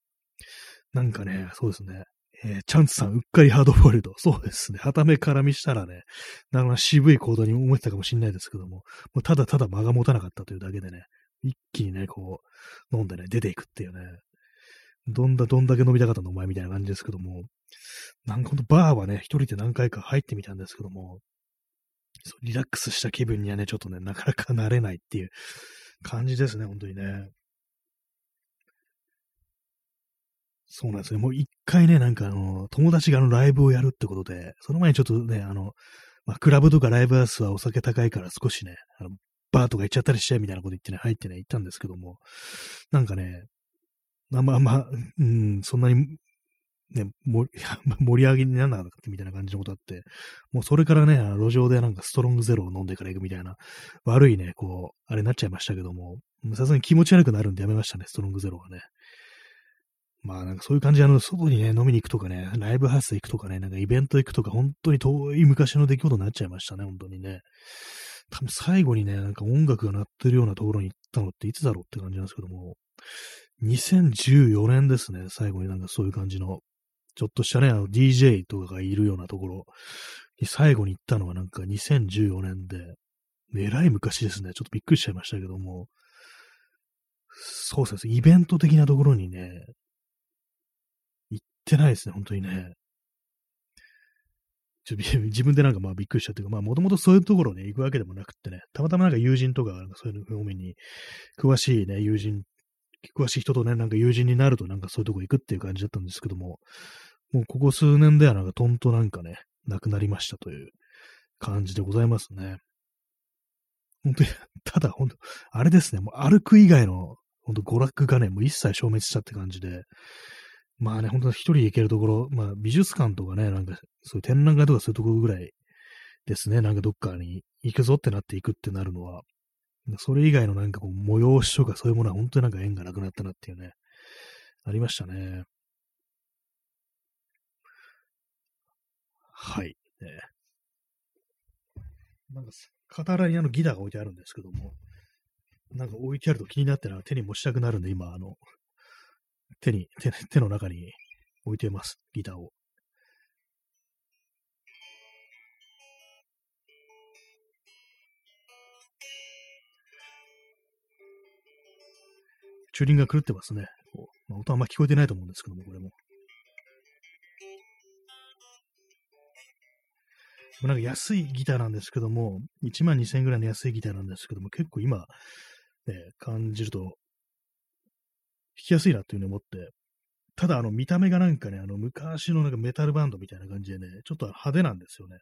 S1: なんかね、そうですね、えー、チャンツさん、うっかりハードボイルド。そうですね。はためから見したらね、なかなか渋い行動に思ってたかもしれないですけども、もうただただ間が持たなかったというだけでね、一気にね、こう、飲んでね、出ていくっていうね、どんだ、どんだけ飲みたかったのお前みたいな感じですけども、なんかほんとバーはね、一人で何回か入ってみたんですけども、リラックスした気分にはね、ちょっとね、なかなかなれないっていう感じですね、本当にね。そうなんですね。もう一回ね、なんかあの、友達があのライブをやるってことで、その前にちょっとね、あの、まあ、クラブとかライブハウスはお酒高いから少しね、あのバーとか行っちゃったりしちゃうみたいなこと言ってね、入ってね、行ったんですけども、なんかね、あんまあんま、うん、そんなに、ね、盛り上げにならなかったみたいな感じのことあって、もうそれからね、路上でなんかストロングゼロを飲んでから行くみたいな、悪いね、こう、あれになっちゃいましたけども、さすがに気持ち悪くなるんでやめましたね、ストロングゼロはね。まあなんかそういう感じで、あの、外にね、飲みに行くとかね、ライブハウス行くとかね、なんかイベント行くとか、本当に遠い昔の出来事になっちゃいましたね、本当にね。多分最後にね、なんか音楽が鳴ってるようなところに行ったのっていつだろうって感じなんですけども、2014年ですね、最後になんかそういう感じの、ちょっとしたね、あの DJ とかがいるようなところ。に最後に行ったのはなんか2014年で、えらい昔ですね、ちょっとびっくりしちゃいましたけども、そうですね、イベント的なところにね、ってないですね、本当にね。ちょ 自分でなんかまあびっくりしたというか、まあもともとそういうところに行くわけでもなくってね、たまたまなんか友人とか、そういう方面に詳しいね、友人、詳しい人とね、なんか友人になるとなんかそういうとこ行くっていう感じだったんですけども、もうここ数年ではなんかとんとなんかね、なくなりましたという感じでございますね。本当に、ただ本当、あれですね、もう歩く以外の本当娯楽がね、もう一切消滅したって感じで、まあね、本当一人で行けるところ、まあ美術館とかね、なんかそういう展覧会とかそういうところぐらいですね、なんかどっかに行くぞってなっていくってなるのは、それ以外のなんかこう催しとかそういうものは本当になんか縁がなくなったなっていうね、ありましたね。はい。ね、なんか、片らにあのギターが置いてあるんですけども、なんか置いてあると気になってな手に持ちたくなるんで、今、あの、手に、手手の中に置いてます、ギターを。チューリングが狂ってますね。こうまあ、音あんま聞こえてないと思うんですけども、これも。なんか安いギターなんですけども、1万2000円ぐらいの安いギターなんですけども、結構今、ね、感じると、きやすいなっていうふうに思って、ただあの見た目がなんかね、あの昔のなんかメタルバンドみたいな感じでね、ちょっと派手なんですよね。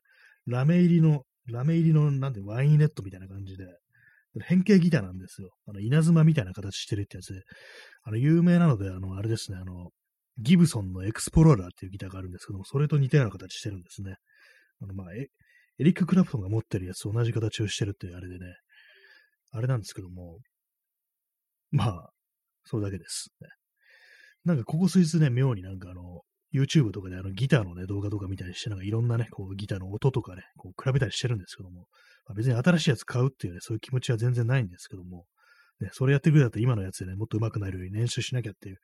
S1: ラメ入りの、ラメ入りのなんでワインネットみたいな感じで、変形ギターなんですよ。あの稲妻みたいな形してるってやつで、あの有名なので、あの、あれですね、あの、ギブソンのエクスプローラーっていうギターがあるんですけども、それと似たような形してるんですね。あの、まあ、エリック・クラプトンが持ってるやつと同じ形をしてるっていうあれでね、あれなんですけども、まあ、それだけです、ね。なんかここ数日ね、妙になんかあの、YouTube とかであのギターのね、動画とか見たりして、なんかいろんなね、こうギターの音とかね、こう比べたりしてるんですけども、まあ、別に新しいやつ買うっていうね、そういう気持ちは全然ないんですけども、ね、それやってくれたら今のやつでね、もっと上手くなるように練習しなきゃっていう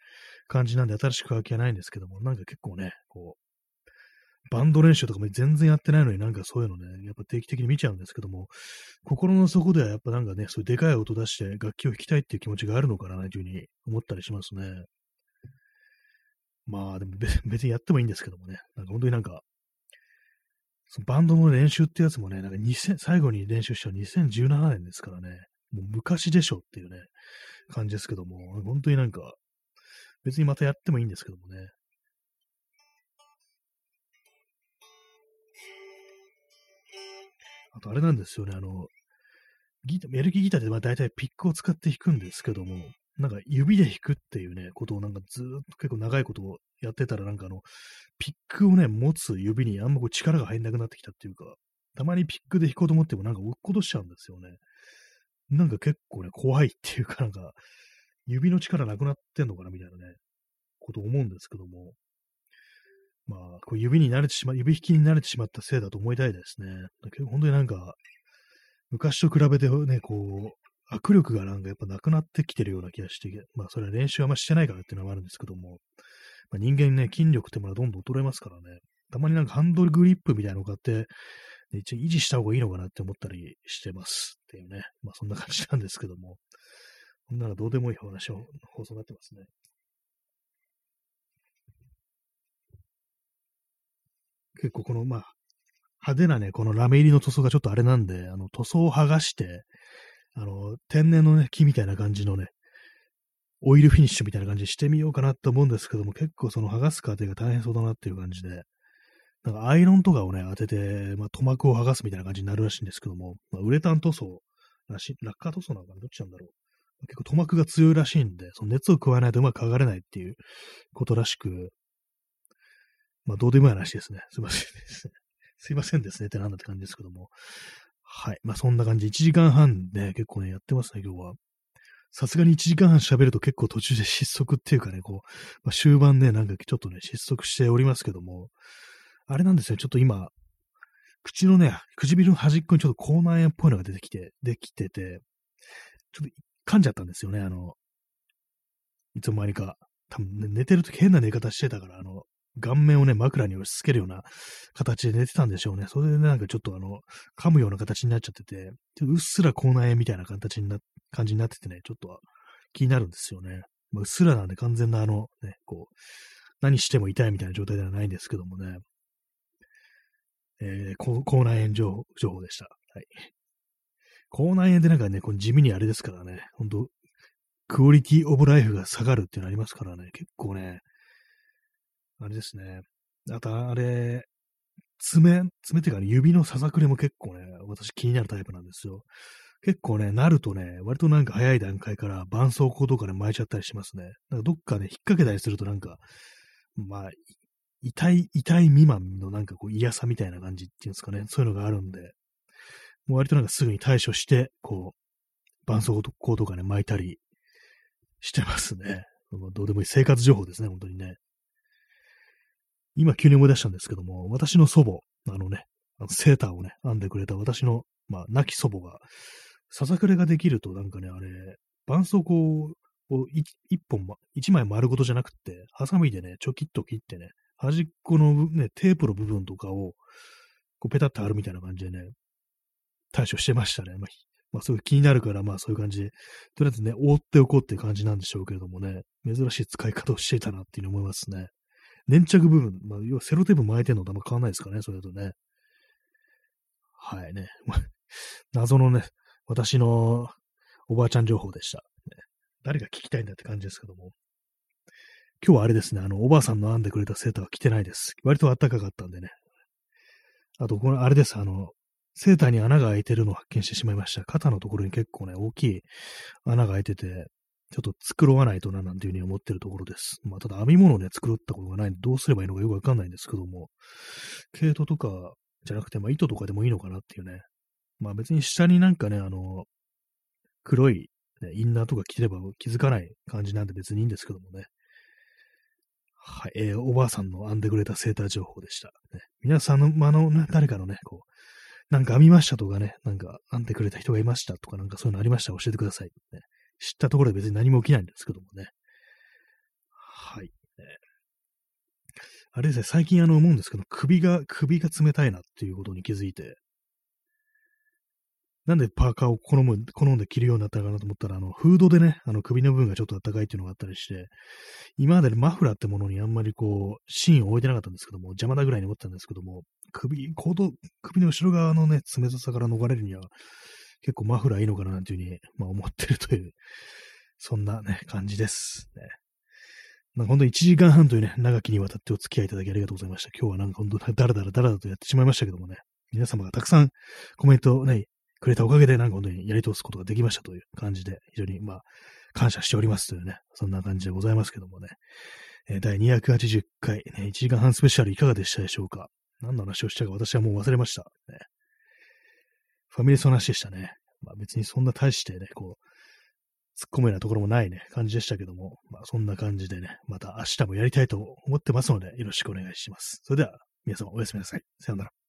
S1: 感じなんで新しく買う気はないんですけども、なんか結構ね、こう、バンド練習とかも全然やってないのになんかそういうのね、やっぱ定期的に見ちゃうんですけども、心の底ではやっぱなんかね、そういうでかい音出して楽器を弾きたいっていう気持ちがあるのかなというふうに思ったりしますね。まあでも 別にやってもいいんですけどもね、なんか本当になんか、そのバンドの練習ってやつもね、なんか2000最後に練習したの2017年ですからね、もう昔でしょっていうね、感じですけども、本当になんか、別にまたやってもいいんですけどもね、あとあれなんですよね、あの、ギター、メルキギターでまあ大体ピックを使って弾くんですけども、なんか指で弾くっていうね、ことをなんかずっと結構長いことをやってたらなんかあの、ピックをね、持つ指にあんまこう力が入んなくなってきたっていうか、たまにピックで弾こうと思ってもなんか落っことしちゃうんですよね。なんか結構ね、怖いっていうかなんか、指の力なくなってんのかなみたいなね、こと思うんですけども、まあ、こう指に慣れてしま、指引きに慣れてしまったせいだと思いたいですね。だけど本当になんか、昔と比べてね、こう、握力がなんかやっぱなくなってきてるような気がして、まあそれは練習あんましてないからっていうのはあるんですけども、まあ、人間ね、筋力ってものはどんどん衰えますからね、たまになんかハンドルグリップみたいなのを買って、一応維持した方がいいのかなって思ったりしてますっていうね、まあそんな感じなんですけども、こんなのどうでもいい話を放送になってますね。結構この、まあ、派手なね、このラメ入りの塗装がちょっとあれなんで、あの、塗装を剥がして、あの、天然のね、木みたいな感じのね、オイルフィニッシュみたいな感じにしてみようかなと思うんですけども、結構その剥がす過程が大変そうだなっていう感じで、なんかアイロンとかをね、当てて、まあ、塗膜を剥がすみたいな感じになるらしいんですけども、まあ、ウレタン塗装らしい、ラッカー塗装なのかなどっちなんだろう。結構塗膜が強いらしいんで、その熱を加えないとうまく剥がれないっていうことらしく、まあ、どうでもいい話ですね。すいません す。いませんですねってなんだって感じですけども。はい。まあ、そんな感じ。1時間半ね、結構ね、やってますね、今日は。さすがに1時間半喋ると結構途中で失速っていうかね、こう、まあ、終盤ね、なんかちょっとね、失速しておりますけども、あれなんですよ、ちょっと今、口のね、唇の端っこにちょっと口内炎っぽいのが出てきて、できてて、ちょっと噛んじゃったんですよね、あの、いつの間にか。多分、ね、寝てるとき変な寝方してたから、あの、顔面をね、枕に押し付けるような形で寝てたんでしょうね。それでね、なんかちょっとあの、噛むような形になっちゃってて、うっすら口内炎みたいな形にな、感じになっててね、ちょっと気になるんですよね。まあ、うっすらなんで完全なあの、ね、こう、何しても痛いみたいな状態ではないんですけどもね。えー、口内炎情報でした。はい。口内炎でなんかね、この地味にあれですからね、本当クオリティオブライフが下がるっていうのありますからね、結構ね、あれですね。あと、あれ、爪、爪っていうか、ね、指のささくれも結構ね、私気になるタイプなんですよ。結構ね、なるとね、割となんか早い段階から絆創膏とかで巻いちゃったりしますね。なんかどっかね、引っ掛けたりするとなんか、まあ、痛い、痛い未満のなんかこう嫌さみたいな感じっていうんですかね、そういうのがあるんで、もう割となんかすぐに対処して、こう、絆創膏とかね、巻いたりしてますね。どうでもいい生活情報ですね、本当にね。今急に思い出したんですけども、私の祖母、あのね、あのセーターをね、編んでくれた私の、まあ、亡き祖母が、ささくれができると、なんかね、あれ、絆創膏を一本、一枚丸ごとじゃなくて、ハサミでね、ちょきっと切ってね、端っこのね、テープの部分とかを、こうペタッと貼るみたいな感じでね、対処してましたね。まあ、まあ、すごい気になるから、まあそういう感じで、とりあえずね、覆っておこうっていう感じなんでしょうけれどもね、珍しい使い方をしていたなっていうふうに思いますね。粘着部分、まあ、要はセロテープ巻いてんのとあんま変わんないですかね、それだとね。はいね。謎のね、私のおばあちゃん情報でした。誰が聞きたいんだって感じですけども。今日はあれですね、あの、おばあさんの編んでくれたセーターは着てないです。割と暖かかったんでね。あと、この、あれです、あの、セーターに穴が開いてるのを発見してしまいました。肩のところに結構ね、大きい穴が開いてて、ちょっと作わないとな、なんていうふうに思ってるところです。まあ、ただ編み物をね、作ったことがないんで、どうすればいいのかよくわかんないんですけども、毛糸とかじゃなくて、まあ、糸とかでもいいのかなっていうね。まあ、別に下になんかね、あの、黒い、ね、インナーとか着てれば気づかない感じなんで別にいいんですけどもね。はい、えー、おばあさんの編んでくれたセーター情報でした。ね、皆さんの、まあの、ね、誰かのね、こう、なんか編みましたとかね、なんか編んでくれた人がいましたとか、なんかそういうのありましたら教えてください。ね、知ったところで別に何も起きないんですけどもね。はい。あれですね、最近あの思うんですけど、首が、首が冷たいなっていうことに気づいて、なんでパーカーを好む、好んで着るようになったかなと思ったら、あの、フードでね、あの首の部分がちょっと暖かいっていうのがあったりして、今までマフラーってものにあんまりこう、芯を置いてなかったんですけども、邪魔だぐらいに思ったんですけども、首、コード、首の後ろ側のね、冷たさから逃れるには、結構マフラーいいのかななんていうふうに、まあ、思ってるという、そんなね、感じです。ね。まあ、本当に1時間半というね、長きにわたってお付き合いいただきありがとうございました。今日はなんか本当、だらだらだらだとやってしまいましたけどもね、皆様がたくさんコメントをね、くれたおかげで、なんか本当にやり通すことができましたという感じで、非常にまあ、感謝しておりますというね、そんな感じでございますけどもね。え、第280回、ね、1時間半スペシャルいかがでしたでしょうか何の話をしたか私はもう忘れました。ね、ファミレスの話でしたね。まあ別にそんな大してね、こう、突っ込むようなところもないね、感じでしたけども、まあそんな感じでね、また明日もやりたいと思ってますので、よろしくお願いします。それでは、皆様おやすみなさい。さようなら。